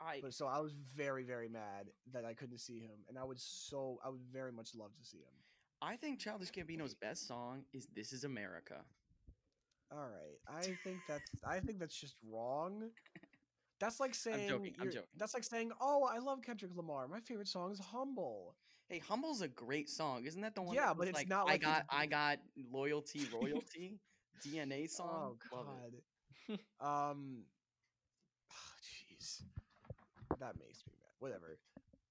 Oh, I But so I was very, very mad that I couldn't see him, and I would so I would very much love to see him. I think Childish Gambino's best song is "This Is America." All right, I think that's I think that's just wrong. That's like saying joking, I'm joking. that's like saying, "Oh, I love Kendrick Lamar. My favorite song is Humble." Hey, "Humble's" a great song, isn't that the one? Yeah, but it's like, not I like his got, I got loyalty, royalty, DNA song. Oh God. um. Jeez, that makes me mad. Whatever.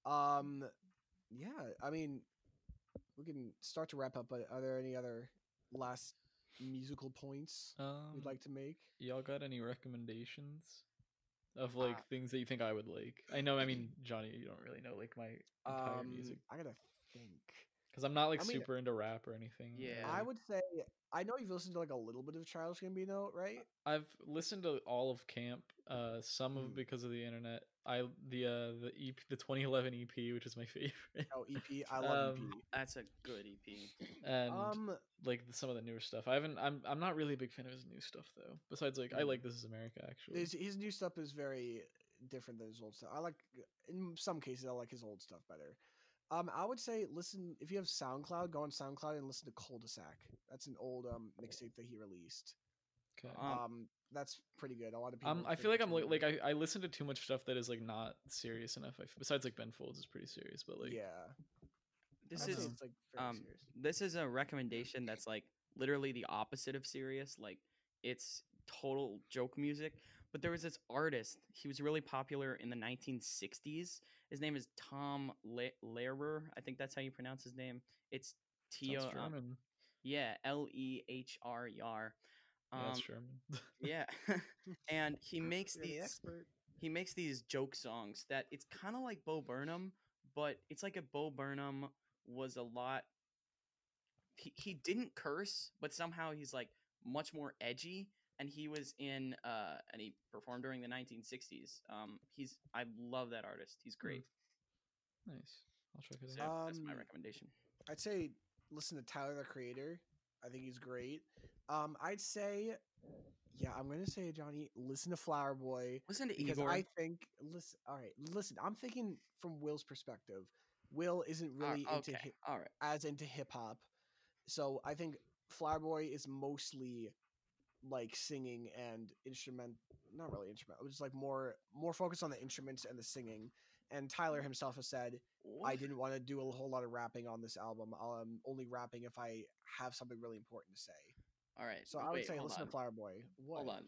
Um. Yeah. I mean, we can start to wrap up. But are there any other last musical points um we'd like to make? y'all got any recommendations of like Uh, things that you think i would like i know i mean johnny you don't really know like my entire Um, music I gotta think. because I'm not like I mean- super into rap or anything. Yeah. I would say I know you've listened to like a little bit of Childish Gambino, right? I've listened to all of Camp, uh, some of Mm. because of the internet. I the uh the EP, the 2011 EP, which is my favorite, Oh, EP. I (laughs) love Um, EP. That's a good EP. and Um, like some of the newer stuff. I haven't. I'm I'm not really a big fan of his new stuff though. Besides, like I Mm. like This Is America actually. his his new stuff is very different than his old stuff. I like in some cases I like his old stuff better. Um, I would say listen if you have SoundCloud, go on SoundCloud and listen to Culdesac. That's an old um mixtape that he released. Okay. Um, Um, that's pretty good. A lot of people. Um, I feel like I'm like, like I, I listen to too much stuff that is like not serious enough. I f- besides like Ben Folds is pretty serious, but like yeah. This is it's like um serious. this is a recommendation (clears throat) that's like literally the opposite of serious. Like it's total joke music. But there was this artist. He was really popular in the 1960s. His name is Tom Le- Lehrer. I think that's how you pronounce his name. It's T sounds O German. yeah L E H R E R. yeah, Um, it's German. yeah, (laughs) (laughs) and he makes You're the these expert. he makes these joke songs that it's kind of like Bo Burnham, but it's like a Bo Burnham was a lot. He, he didn't curse, but somehow he's like much more edgy, and he was in uh and he performed during the 1960s. Um, he's I love that artist. He's great. nice. I'll check it So out. that's my Um, recommendation. I'd say listen to Tyler the Creator. I think he's great. Um, I'd say, yeah, I'm gonna say Johnny. Listen to Flower Boy Listen to because Igor. I think listen. All right, listen. I'm thinking from Will's perspective. Will isn't really into okay, hip, all right. as into hip hop, so I think Flower Boy is mostly like singing and instrument. Not really instrument. It's like more more focused on the instruments and the singing. And Tyler himself has said I didn't want to do a whole lot of rapping on this album. I'm only rapping if I have something really important to say. All right. So I would wait, say listen on. to Flower Boy. What? Hold on.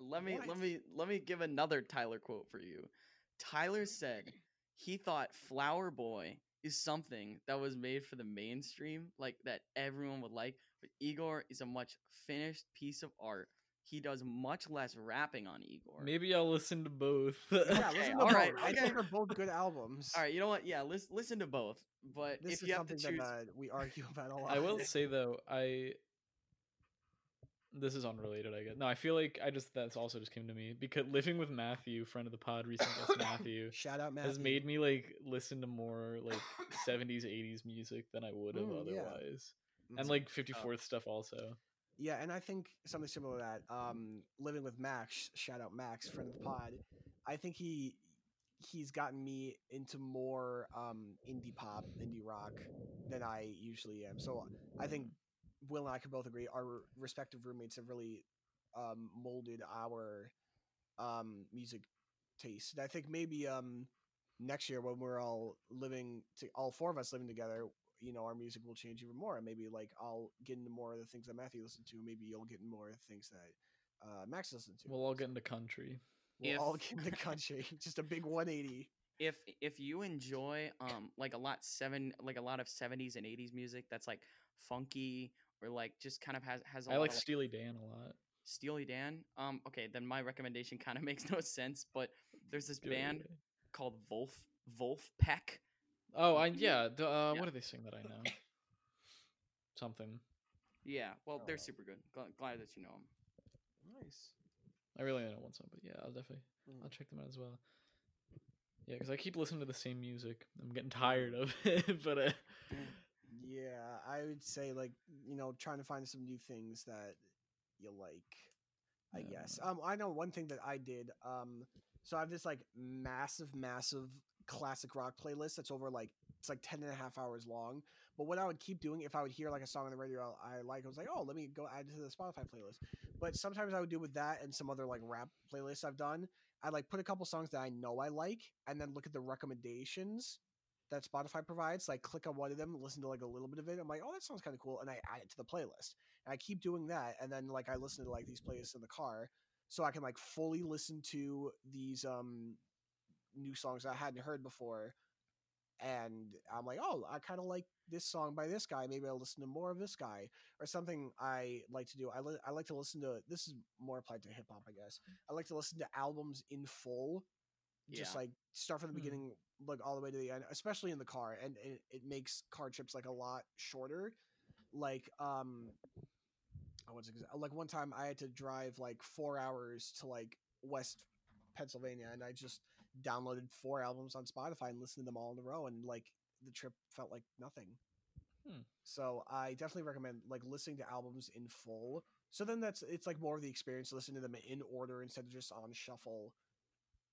Let me What? let me let me give another Tyler quote for you. Tyler said he thought Flower Boy is something that was made for the mainstream, like that everyone would like, but Igor is a much finished piece of art. He does much less rapping on Igor. Maybe I'll listen to both. Yeah, Okay, listen to all right, both. I okay. think they're both good (laughs) albums. All right, you know what? Yeah, listen listen to both. But This if is you have to choose, that uh, we argue about a lot. I will (laughs) say though, I this is unrelated. I guess no. I feel like I just that's also just came to me because living with Matthew, friend of the pod, recent guest (laughs) Matthew, Shout out Matthew. has made me like listen to more like 70s, 80s music than I would have Mm, otherwise, Mhm. and like 54th stuff also. Yeah, and I think something similar to that. Um, living with Max, shout out Max, friend of the pod. I think he he's gotten me into more um, indie pop, indie rock than I usually am. So I think Will and I can both agree our respective roommates have really um, molded our um, music taste. And I think maybe um, next year when we're all living, to, all four of us living together, you know, our music will change even more. And maybe like I'll get into more of the things that Matthew listened to. Maybe you'll get into more of the things that uh, Max listened to. We'll all get into country. We'll all get into country. (laughs) Just a big 180. if if you enjoy um like a lot seven like a lot of 70s and 80s music that's like funky or like just kind of has has a I lot like of, Steely Dan a lot. Steely Dan. Um, okay, then my recommendation (laughs) kind of makes no sense, but there's this Do it band anyway. called Wolf Vulfpeck. Oh, I yeah. d- Uh, Yeah. What do they sing that I know? (coughs) Something. Yeah, well, they're Oh. super good. Glad, glad that you know them. Nice. I really only know one song, but yeah, I'll definitely I'll Mm. check them out as well. Yeah, because I keep listening to the same music. I'm getting tired of (laughs) it, but uh, Yeah, I would say like you know trying to find some new things that you like. I Yeah, guess. Um, I know one thing that I did. Um, so I have this like massive, massive classic rock playlist that's over like it's like 10 and a half hours long. But what I would keep doing if I would hear like a song on the radio I like, I was like, oh, let me go add it to the Spotify playlist. But sometimes I would do with that and some other like rap playlists I've done. I like put a couple songs that I know I like, and then look at the recommendations that Spotify provides. Like click on one of them, listen to like a little bit of it. I'm like, oh, that sounds kind of cool, and I add it to the playlist. And I keep doing that, and then like I listen to like these playlists in the car, so I can like fully listen to these um new songs I hadn't heard before. And I'm like, oh, I kind of like this song by this guy. Maybe I'll listen to more of this guy or something. I like to do. I li- I like to listen to. This is more applied to hip hop, I guess. I like to listen to albums in full just Yeah. like start from the Hmm. beginning, like all the way to the end, especially in the car, and it, it makes car trips like a lot shorter. Like um, I was like one time I had to drive like four hours to like West Pennsylvania, and I just downloaded four albums on Spotify and listened to them all in a row, and like the trip felt like nothing. Hmm. So I definitely recommend like listening to albums in full. So then that's it's like more of the experience listening to them in order instead of just on shuffle.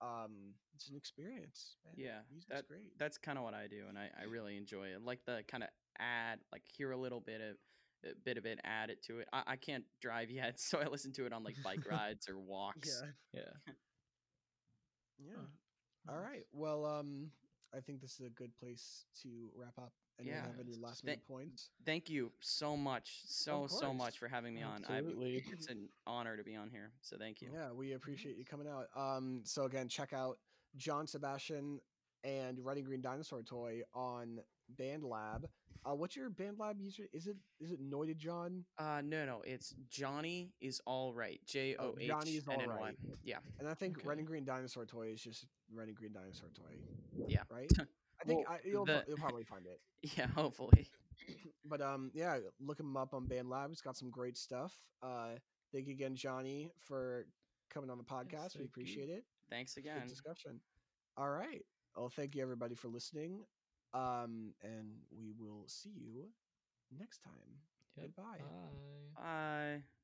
Um, it's an experience. Man. Yeah, music's that- great. That's kind of what I do, and I, I really enjoy it. Like the kind of add, like hear a little bit of a bit of it, add it to it. I, I can't drive (laughs) yet, so I listen to it on like bike (laughs) rides or walks. Yeah, Yeah. yeah. Huh. All right. Well, um, I think this is a good place to wrap up. Anyone Yeah. have any last minute points? Thank you so much, so so much for having me on. I, Absolutely. (laughs) it's an honor to be on here. So thank you. Yeah, we appreciate you coming out. Um, so again, check out John Sebastian and Red Green Dinosaur Toy on BandLab. Uh, what's your BandLab user? Is it is it Noided John? Uh, no, no, it's Johnny is all right. J O Oh, Johnny is N N Y. Alright. Yeah, And I think Red Okay. and Green Dinosaur Toy is just Red and Green Dinosaur Toy. Yeah. Right. (laughs) I think Well, I, you'll, the- you'll probably find it. (laughs) yeah. Hopefully. (clears throat) But um, yeah, look him up on BandLab. It's got some great stuff. Uh, thank you again, Johnny, for coming on the podcast. we thank you. appreciate it. Thanks Good again. discussion. All right. Well, thank you everybody for listening. Um, and we will see you next time. Yep. Goodbye. Bye. Bye.